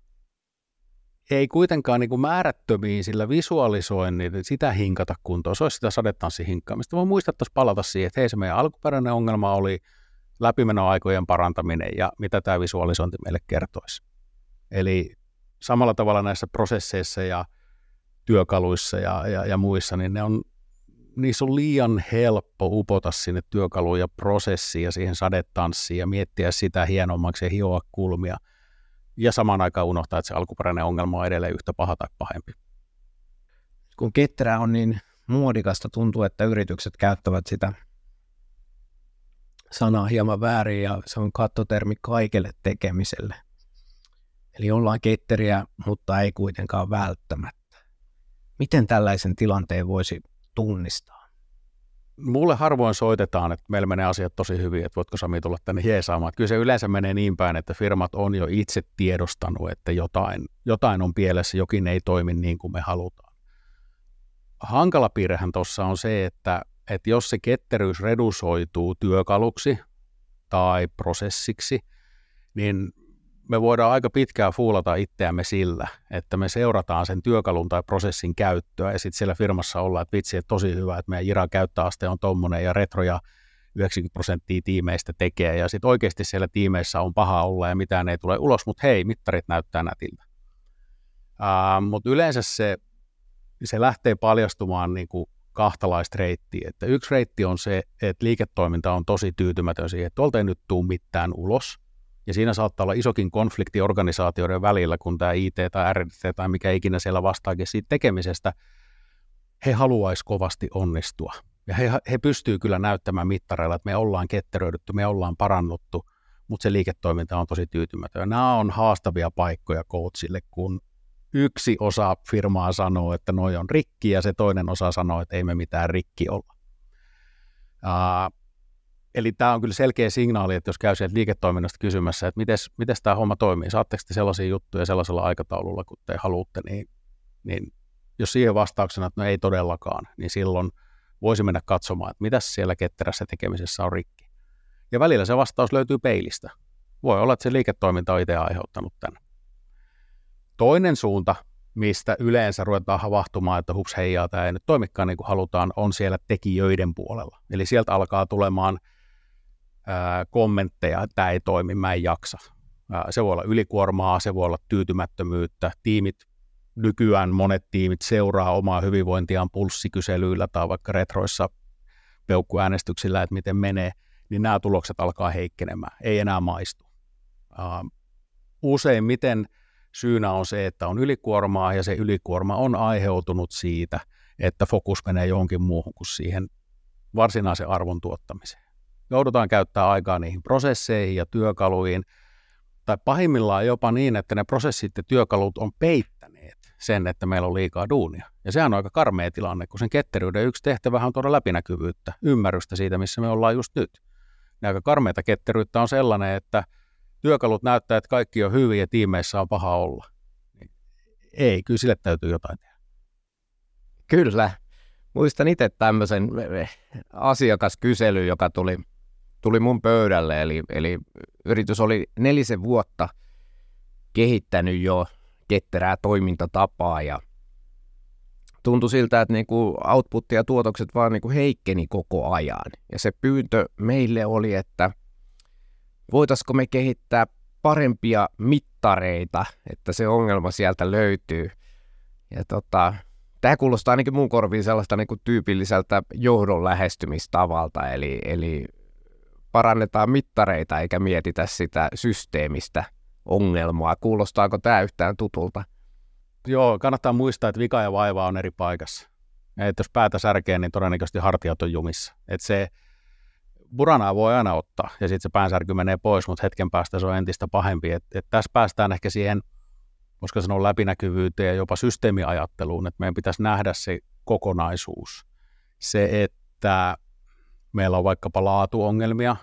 B: ei kuitenkaan niin kuin määrättömiin sillä visualisoinnilla sitä hinkata kuntoon. Se olisi sitä sadetanssi-hinkkaamista. Voi muistettaisiin palata siihen, että hei se meidän alkuperäinen ongelma oli läpimenoaikojen parantaminen ja mitä tämä visualisointi meille kertoisi. Eli samalla tavalla näissä prosesseissa ja työkaluissa ja, ja, ja muissa, niin ne on, niissä on liian helppo upota sinne työkaluun ja prosessiin ja siihen sadetanssiin ja miettiä sitä hienommaksi ja hioa kulmia – ja samaan aikaan unohtaa, että se alkuperäinen ongelma on edelleen yhtä paha tai pahempi.
A: Kun ketterä on niin muodikasta, tuntuu, että yritykset käyttävät sitä sanaa hieman väärin ja se on kattotermi kaikelle tekemiselle. Eli ollaan ketteriä, mutta ei kuitenkaan välttämättä. Miten tällaisen tilanteen voisi tunnistaa?
B: Mulle harvoin soitetaan, että meillä menee asiat tosi hyvin, että voitko Sami tulla tänne jeesaamaan. Kyllä se yleensä menee niin päin, että firmat on jo itse tiedostanut, että jotain, jotain on pielessä, jokin ei toimi niin kuin me halutaan. Hankala piirrehän tuossa on se, että, että jos se ketteryys redusoituu työkaluksi tai prosessiksi, niin me voidaan aika pitkään fuulata itseämme sillä, että me seurataan sen työkalun tai prosessin käyttöä ja sitten siellä firmassa ollaan, että vitsi, että tosi hyvä, että meidän Jira käyttöaste on tommonen ja retroja 90 prosenttia tiimeistä tekee ja sitten oikeasti siellä tiimeissä on paha olla ja mitään ei tule ulos, mutta hei, mittarit näyttää nätiltä. Uh, mutta yleensä se, se lähtee paljastumaan niin kuin kahtalaista reittiä. Että yksi reitti on se, että liiketoiminta on tosi tyytymätön siihen, että tuolta ei nyt tule mitään ulos – ja siinä saattaa olla isokin konflikti organisaatioiden välillä, kun tämä IT tai RDT tai mikä ikinä siellä vastaakin siitä tekemisestä, he haluaisivat kovasti onnistua. Ja he, he pystyvät kyllä näyttämään mittareilla, että me ollaan ketteröidytty, me ollaan parannuttu, mutta se liiketoiminta on tosi tyytymätön. Nämä on haastavia paikkoja coachille, kun yksi osa firmaa sanoo, että noi on rikki, ja se toinen osa sanoo, että ei me mitään rikki olla. Uh, eli tämä on kyllä selkeä signaali, että jos käy sieltä liiketoiminnasta kysymässä, että miten tämä homma toimii, saatteko te sellaisia juttuja sellaisella aikataululla, kun te haluatte, niin, niin jos siihen vastauksena, että no ei todellakaan, niin silloin voisi mennä katsomaan, että mitä siellä ketterässä tekemisessä on rikki. Ja välillä se vastaus löytyy peilistä. Voi olla, että se liiketoiminta on itse aiheuttanut tämän. Toinen suunta, mistä yleensä ruvetaan havahtumaan, että hups heijaa, tämä ei nyt toimikaan niin kuin halutaan, on siellä tekijöiden puolella. Eli sieltä alkaa tulemaan kommentteja, että tämä ei toimi, mä en jaksa. Se voi olla ylikuormaa, se voi olla tyytymättömyyttä. Tiimit, nykyään monet tiimit seuraa omaa hyvinvointiaan pulssikyselyillä tai vaikka retroissa peukkuäänestyksillä, että miten menee, niin nämä tulokset alkaa heikkenemään, ei enää maistu. Ää, useimmiten syynä on se, että on ylikuormaa ja se ylikuorma on aiheutunut siitä, että fokus menee johonkin muuhun kuin siihen varsinaisen arvon tuottamiseen. Joudutaan käyttää aikaa niihin prosesseihin ja työkaluihin, tai pahimmillaan jopa niin, että ne prosessit ja työkalut on peittäneet sen, että meillä on liikaa duunia. Ja sehän on aika karmea tilanne, kun sen ketteryyden yksi tehtävä on tuoda läpinäkyvyyttä, ymmärrystä siitä, missä me ollaan just nyt. Ja aika karmeita ketteryyttä on sellainen, että – työkalut näyttää, että kaikki on hyvin ja tiimeissä on paha olla. Ei, kyllä sille täytyy jotain tehdä.
A: Kyllä. Muistan itse tämmöisen asiakaskyselyn, joka tuli, tuli mun pöydälle. Eli, eli yritys oli nelisen vuotta kehittänyt jo ketterää toimintatapaa ja tuntui siltä, että niinku output ja tuotokset vaan niinku heikkeni koko ajan. Ja se pyyntö meille oli, että voitaisiko me kehittää parempia mittareita, että se ongelma sieltä löytyy. Ja tota, tämä kuulostaa ainakin mun korviin sellaista niin kuin tyypilliseltä johdon lähestymistavalta, eli, eli parannetaan mittareita eikä mietitä sitä systeemistä ongelmaa. Kuulostaako tämä yhtään tutulta?
B: Joo, kannattaa muistaa, että vika ja vaiva on eri paikassa. Että jos päätä särkee, niin todennäköisesti hartiat on jumissa. Että se, buranaa voi aina ottaa ja sitten se päänsärky menee pois, mutta hetken päästä se on entistä pahempi. Et, et tässä päästään ehkä siihen, koska sanoa läpinäkyvyyteen ja jopa systeemiajatteluun, että meidän pitäisi nähdä se kokonaisuus. Se, että meillä on vaikkapa laatuongelmia,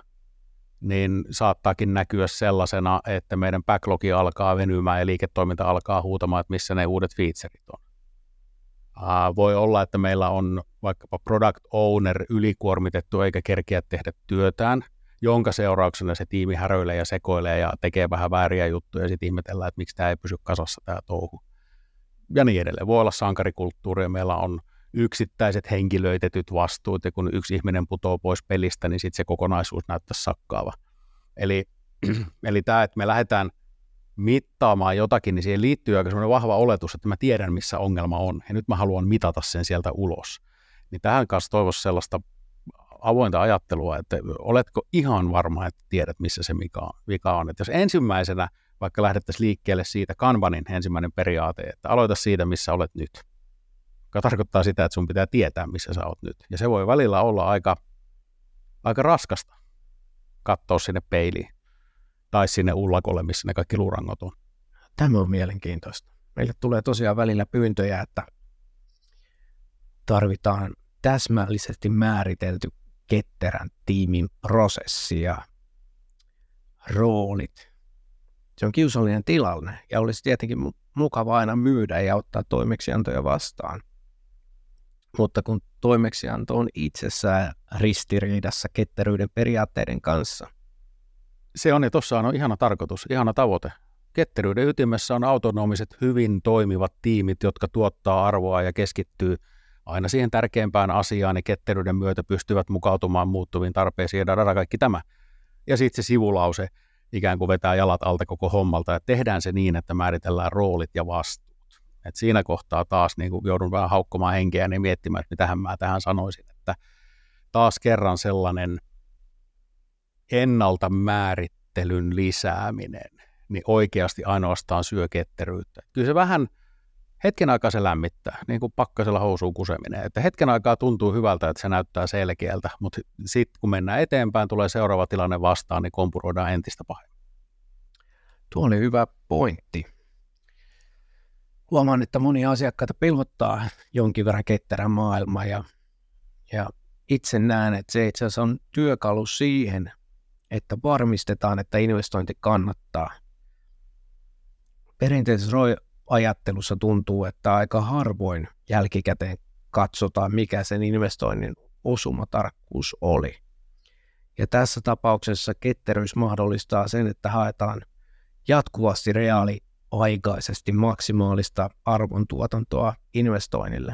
B: niin saattaakin näkyä sellaisena, että meidän backlogi alkaa venymään ja liiketoiminta alkaa huutamaan, että missä ne uudet featuret on. Uh, voi olla, että meillä on vaikkapa product owner ylikuormitettu eikä kerkeä tehdä työtään, jonka seurauksena se tiimi häröilee ja sekoilee ja tekee vähän vääriä juttuja ja sitten ihmetellään, että miksi tämä ei pysy kasassa tämä touhu. Ja niin edelleen. Voi olla sankarikulttuuri ja meillä on yksittäiset henkilöitetyt vastuut ja kun yksi ihminen putoo pois pelistä, niin sitten se kokonaisuus näyttää sakkaava. Eli, eli tämä, että me lähdetään mittaamaan jotakin, niin siihen liittyy aika sellainen vahva oletus, että mä tiedän, missä ongelma on, ja nyt mä haluan mitata sen sieltä ulos. Niin tähän kanssa toivoisi sellaista avointa ajattelua, että oletko ihan varma, että tiedät, missä se vika on. Että jos ensimmäisenä vaikka lähdettäisiin liikkeelle siitä Kanbanin ensimmäinen periaate, että aloita siitä, missä olet nyt, joka tarkoittaa sitä, että sun pitää tietää, missä sä oot nyt. Ja se voi välillä olla aika, aika raskasta katsoa sinne peiliin tai sinne ullakolle, missä ne kaikki luurangot on.
A: Tämä on mielenkiintoista. Meille tulee tosiaan välillä pyyntöjä, että tarvitaan täsmällisesti määritelty ketterän tiimin prosessi ja roolit. Se on kiusallinen tilanne ja olisi tietenkin mukava aina myydä ja ottaa toimeksiantoja vastaan. Mutta kun toimeksianto on itsessään ristiriidassa ketteryyden periaatteiden kanssa,
B: se on ja tuossa on ihana tarkoitus, ihana tavoite. Ketteryyden ytimessä on autonomiset, hyvin toimivat tiimit, jotka tuottaa arvoa ja keskittyy aina siihen tärkeimpään asiaan, niin ketteryyden myötä pystyvät mukautumaan muuttuviin tarpeisiin ja dada kaikki tämä. Ja sitten se sivulause ikään kuin vetää jalat alta koko hommalta, ja tehdään se niin, että määritellään roolit ja vastuut. Et siinä kohtaa taas niin kuin joudun vähän haukkomaan henkeä ja niin miettimään, että mitähän mä tähän sanoisin, että taas kerran sellainen ennalta määrittelyn lisääminen, niin oikeasti ainoastaan syö ketteryyttä. Kyllä se vähän hetken aikaa se lämmittää, niin kuin pakkasella housuun kuseminen. Että hetken aikaa tuntuu hyvältä, että se näyttää selkeältä, mutta sitten kun mennään eteenpäin, tulee seuraava tilanne vastaan, niin kompuroidaan entistä pahemmin.
A: Tuo oli hyvä pointti. Huomaan, että moni asiakkaita pilvottaa jonkin verran ketterän maailma ja, ja itse näen, että se itse asiassa on työkalu siihen, että varmistetaan, että investointi kannattaa. Perinteisessä ajattelussa tuntuu, että aika harvoin jälkikäteen katsotaan, mikä sen investoinnin osumatarkkuus oli. Ja tässä tapauksessa ketteryys mahdollistaa sen, että haetaan jatkuvasti reaaliaikaisesti maksimaalista arvontuotantoa investoinnille.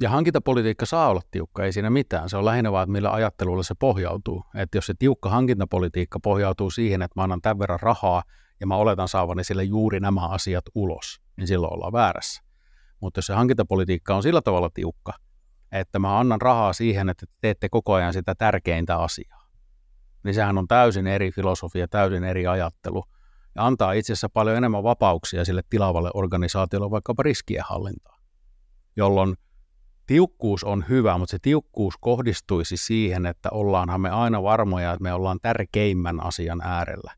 B: Ja hankintapolitiikka saa olla tiukka, ei siinä mitään. Se on lähinnä vaan, että millä ajattelulla se pohjautuu. Että jos se tiukka hankintapolitiikka pohjautuu siihen, että mä annan tämän verran rahaa ja mä oletan saavani sille juuri nämä asiat ulos, niin silloin ollaan väärässä. Mutta jos se hankintapolitiikka on sillä tavalla tiukka, että mä annan rahaa siihen, että teette koko ajan sitä tärkeintä asiaa, niin sehän on täysin eri filosofia, täysin eri ajattelu ja antaa itse asiassa paljon enemmän vapauksia sille tilaavalle organisaatiolle vaikkapa riskien hallintaa, jolloin tiukkuus on hyvä, mutta se tiukkuus kohdistuisi siihen, että ollaanhan me aina varmoja, että me ollaan tärkeimmän asian äärellä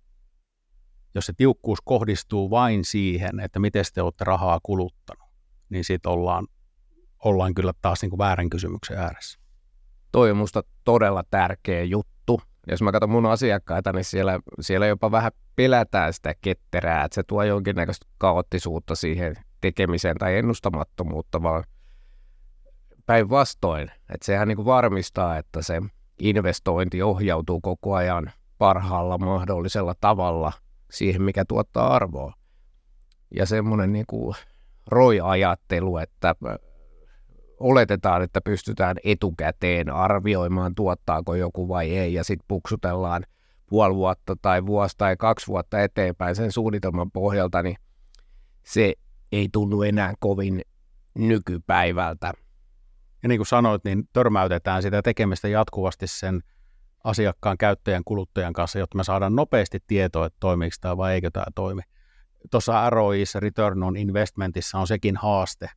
B: jos se tiukkuus kohdistuu vain siihen, että miten te olette rahaa kuluttanut, niin sitten ollaan, ollaan kyllä taas niin kuin väärän kysymyksen ääressä.
A: Toi on musta todella tärkeä juttu. Jos mä katson mun asiakkaita, niin siellä, siellä jopa vähän pelätään sitä ketterää, että se tuo jonkinnäköistä kaoottisuutta siihen tekemiseen tai ennustamattomuutta, vaan päinvastoin, että sehän niin kuin varmistaa, että se investointi ohjautuu koko ajan parhaalla mahdollisella tavalla – siihen, mikä tuottaa arvoa. Ja semmoinen niin ROI-ajattelu, että oletetaan, että pystytään etukäteen arvioimaan, tuottaako joku vai ei, ja sitten puksutellaan puoli vuotta tai vuosi tai kaksi vuotta eteenpäin sen suunnitelman pohjalta, niin se ei tunnu enää kovin nykypäivältä.
B: Ja niin kuin sanoit, niin törmäytetään sitä tekemistä jatkuvasti sen asiakkaan, käyttäjän, kuluttajan kanssa, jotta me saadaan nopeasti tietoa, että toimiiko tämä vai eikö tämä toimi. Tuossa ROIissa, Return on Investmentissa, on sekin haaste,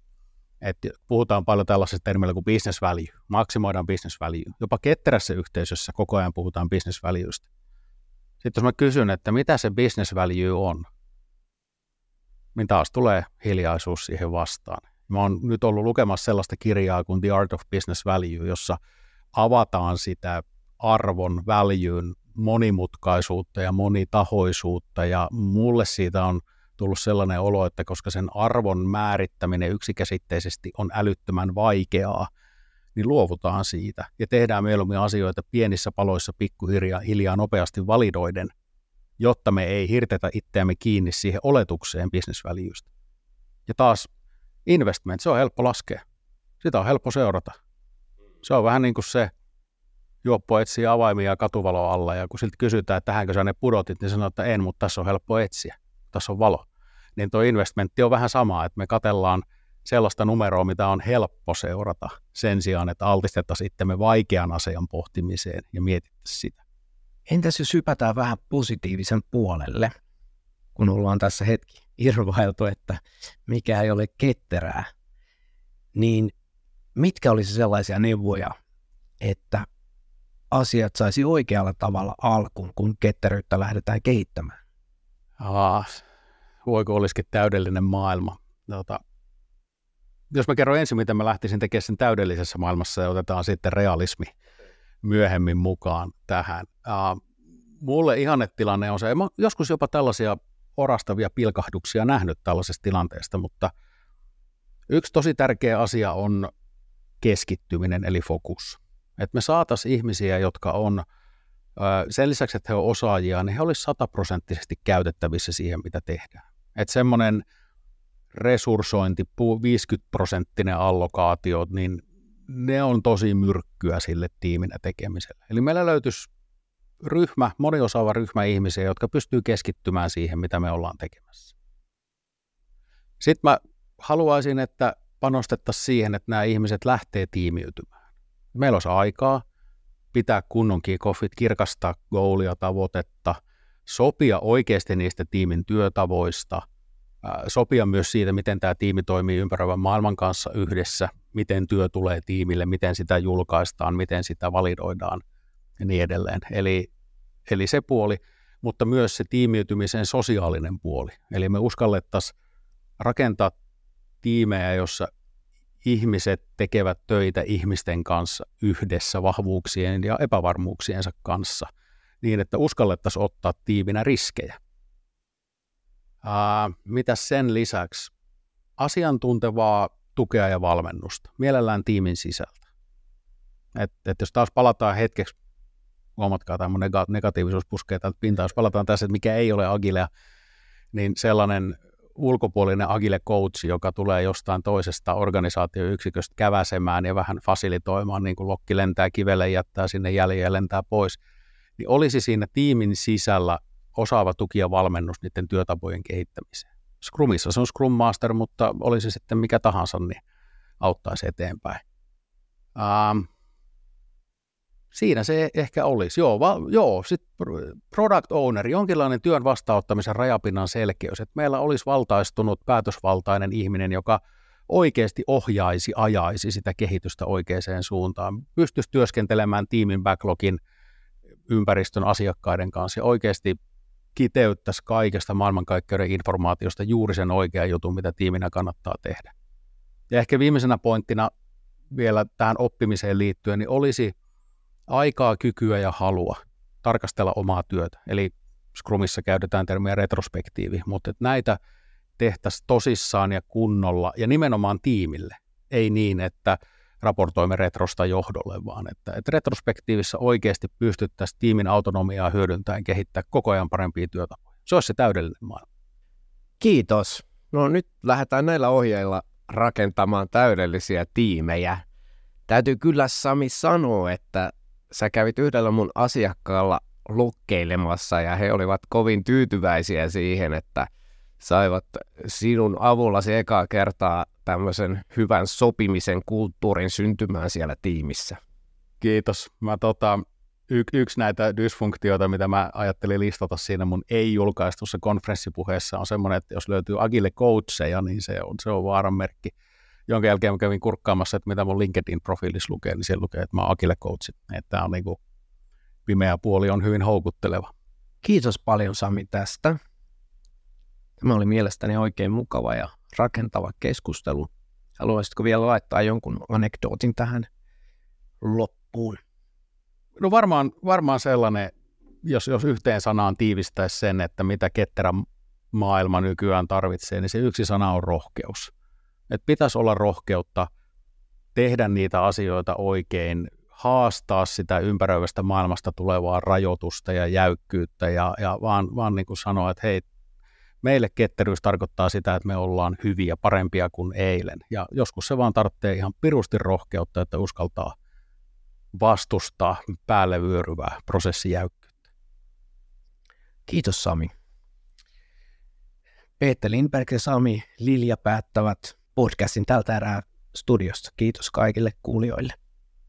B: että puhutaan paljon tällaisesta termillä kuin business value, maksimoidaan business value. Jopa ketterässä yhteisössä koko ajan puhutaan business valuesta. Sitten jos mä kysyn, että mitä se business value on, niin taas tulee hiljaisuus siihen vastaan. Mä oon nyt ollut lukemassa sellaista kirjaa kuin The Art of Business Value, jossa avataan sitä arvon, väljyyn, monimutkaisuutta ja monitahoisuutta ja mulle siitä on tullut sellainen olo, että koska sen arvon määrittäminen yksikäsitteisesti on älyttömän vaikeaa, niin luovutaan siitä ja tehdään mieluummin asioita pienissä paloissa pikkuhiljaa hiljaa nopeasti validoiden, jotta me ei hirtetä itseämme kiinni siihen oletukseen bisnesväljyystä. Ja taas investment, se on helppo laskea. Sitä on helppo seurata. Se on vähän niin kuin se, juoppo etsii avaimia katuvalo alla ja kun siltä kysytään, että tähänkö sä ne pudotit, niin sanoo, että en, mutta tässä on helppo etsiä, tässä on valo. Niin tuo investmentti on vähän sama, että me katellaan sellaista numeroa, mitä on helppo seurata sen sijaan, että altistettaisiin itsemme vaikean asian pohtimiseen ja mietittäisiin sitä.
A: Entäs jos hypätään vähän positiivisen puolelle, kun ollaan tässä hetki irvailtu, että mikä ei ole ketterää, niin mitkä olisi sellaisia neuvoja, että asiat saisi oikealla tavalla alkuun, kun ketteryyttä lähdetään kehittämään?
B: Ah, voiko olisikin täydellinen maailma. Tota, jos mä kerron ensin, mitä mä lähtisin tekemään sen täydellisessä maailmassa ja otetaan sitten realismi myöhemmin mukaan tähän. Uh, mulle ihannetilanne on se, mä joskus jopa tällaisia orastavia pilkahduksia nähnyt tällaisesta tilanteesta, mutta yksi tosi tärkeä asia on keskittyminen eli fokus. Että me saataisiin ihmisiä, jotka on sen lisäksi, että he ovat osaajia, niin he olisivat sataprosenttisesti käytettävissä siihen, mitä tehdään. Että semmoinen resurssointi, 50 prosenttinen allokaatio, niin ne on tosi myrkkyä sille tiiminä tekemiselle. Eli meillä löytyisi ryhmä, moniosaava ryhmä ihmisiä, jotka pystyy keskittymään siihen, mitä me ollaan tekemässä. Sitten mä haluaisin, että panostettaisiin siihen, että nämä ihmiset lähtee tiimiytymään meillä olisi aikaa pitää kunnon kickoffit, kirkastaa goolia, tavoitetta, sopia oikeasti niistä tiimin työtavoista sopia myös siitä, miten tämä tiimi toimii ympäröivän maailman kanssa yhdessä, miten työ tulee tiimille, miten sitä julkaistaan, miten sitä validoidaan ja niin edelleen. Eli, eli se puoli, mutta myös se tiimiytymisen sosiaalinen puoli. Eli me uskallettaisiin rakentaa tiimejä, jossa ihmiset tekevät töitä ihmisten kanssa yhdessä vahvuuksien ja epävarmuuksiensa kanssa, niin että uskallettaisiin ottaa tiivinä riskejä. Mitä sen lisäksi? Asiantuntevaa tukea ja valmennusta, mielellään tiimin sisältä. Et, et jos taas palataan hetkeksi, huomatkaa tämä negatiivisuus puskee täältä pintaan, jos palataan tässä, että mikä ei ole agilea, niin sellainen ulkopuolinen agile coach, joka tulee jostain toisesta organisaatioyksiköstä käväsemään ja vähän fasilitoimaan, niin kuin lokki lentää kivelle, jättää sinne jäljen ja lentää pois, niin olisi siinä tiimin sisällä osaava tuki ja valmennus niiden työtapojen kehittämiseen. Scrumissa se on Scrum Master, mutta olisi sitten mikä tahansa, niin auttaisi eteenpäin. Ähm, siinä se ehkä olisi. Joo, va, joo sit product owner, jonkinlainen työn vastaanottamisen rajapinnan selkeys, että meillä olisi valtaistunut päätösvaltainen ihminen, joka oikeasti ohjaisi, ajaisi sitä kehitystä oikeaan suuntaan, pystyisi työskentelemään tiimin backlogin ympäristön asiakkaiden kanssa ja oikeasti kiteyttäisi kaikesta maailmankaikkeuden informaatiosta juuri sen oikean jutun, mitä tiiminä kannattaa tehdä. Ja ehkä viimeisenä pointtina vielä tähän oppimiseen liittyen, niin olisi aikaa, kykyä ja halua tarkastella omaa työtä. Eli Scrumissa käytetään termiä retrospektiivi, mutta että näitä tehtäisiin tosissaan ja kunnolla ja nimenomaan tiimille. Ei niin, että raportoimme retrosta johdolle, vaan että, että retrospektiivissa oikeasti pystyttäisiin tiimin autonomiaa hyödyntäen kehittää koko ajan parempia työtapoja. Se olisi se täydellinen maailma.
A: Kiitos. No nyt lähdetään näillä ohjeilla rakentamaan täydellisiä tiimejä. Täytyy kyllä Sami sanoa, että sä kävit yhdellä mun asiakkaalla lukkeilemassa ja he olivat kovin tyytyväisiä siihen, että saivat sinun avullasi ekaa kertaa tämmöisen hyvän sopimisen kulttuurin syntymään siellä tiimissä.
B: Kiitos. Mä tota, y- yksi näitä dysfunktioita, mitä mä ajattelin listata siinä mun ei-julkaistussa konferenssipuheessa, on semmoinen, että jos löytyy agile coacheja, niin se on, se on vaaran merkki. Jonka jälkeen mä kävin kurkkaamassa, että mitä mun LinkedIn-profiilissa lukee, niin siellä lukee, että mä oon agile coach. Että tämä on niin kuin, pimeä puoli on hyvin houkutteleva.
A: Kiitos paljon Sami tästä. Tämä oli mielestäni oikein mukava ja rakentava keskustelu. Haluaisitko vielä laittaa jonkun anekdootin tähän loppuun?
B: No varmaan, varmaan sellainen, jos, jos yhteen sanaan tiivistäisi sen, että mitä ketterä maailma nykyään tarvitsee, niin se yksi sana on rohkeus. Et pitäisi olla rohkeutta tehdä niitä asioita oikein, haastaa sitä ympäröivästä maailmasta tulevaa rajoitusta ja jäykkyyttä ja, ja vaan, vaan niin kuin sanoa, että hei, meille ketteryys tarkoittaa sitä, että me ollaan hyviä, parempia kuin eilen. Ja joskus se vaan tarvitsee ihan pirusti rohkeutta, että uskaltaa vastustaa päälle vyöryvää prosessijäykkyyttä.
A: Kiitos Sami. Peter Lindberg ja Sami Lilja päättävät podcastin tältä erää studiosta. Kiitos kaikille kuulijoille.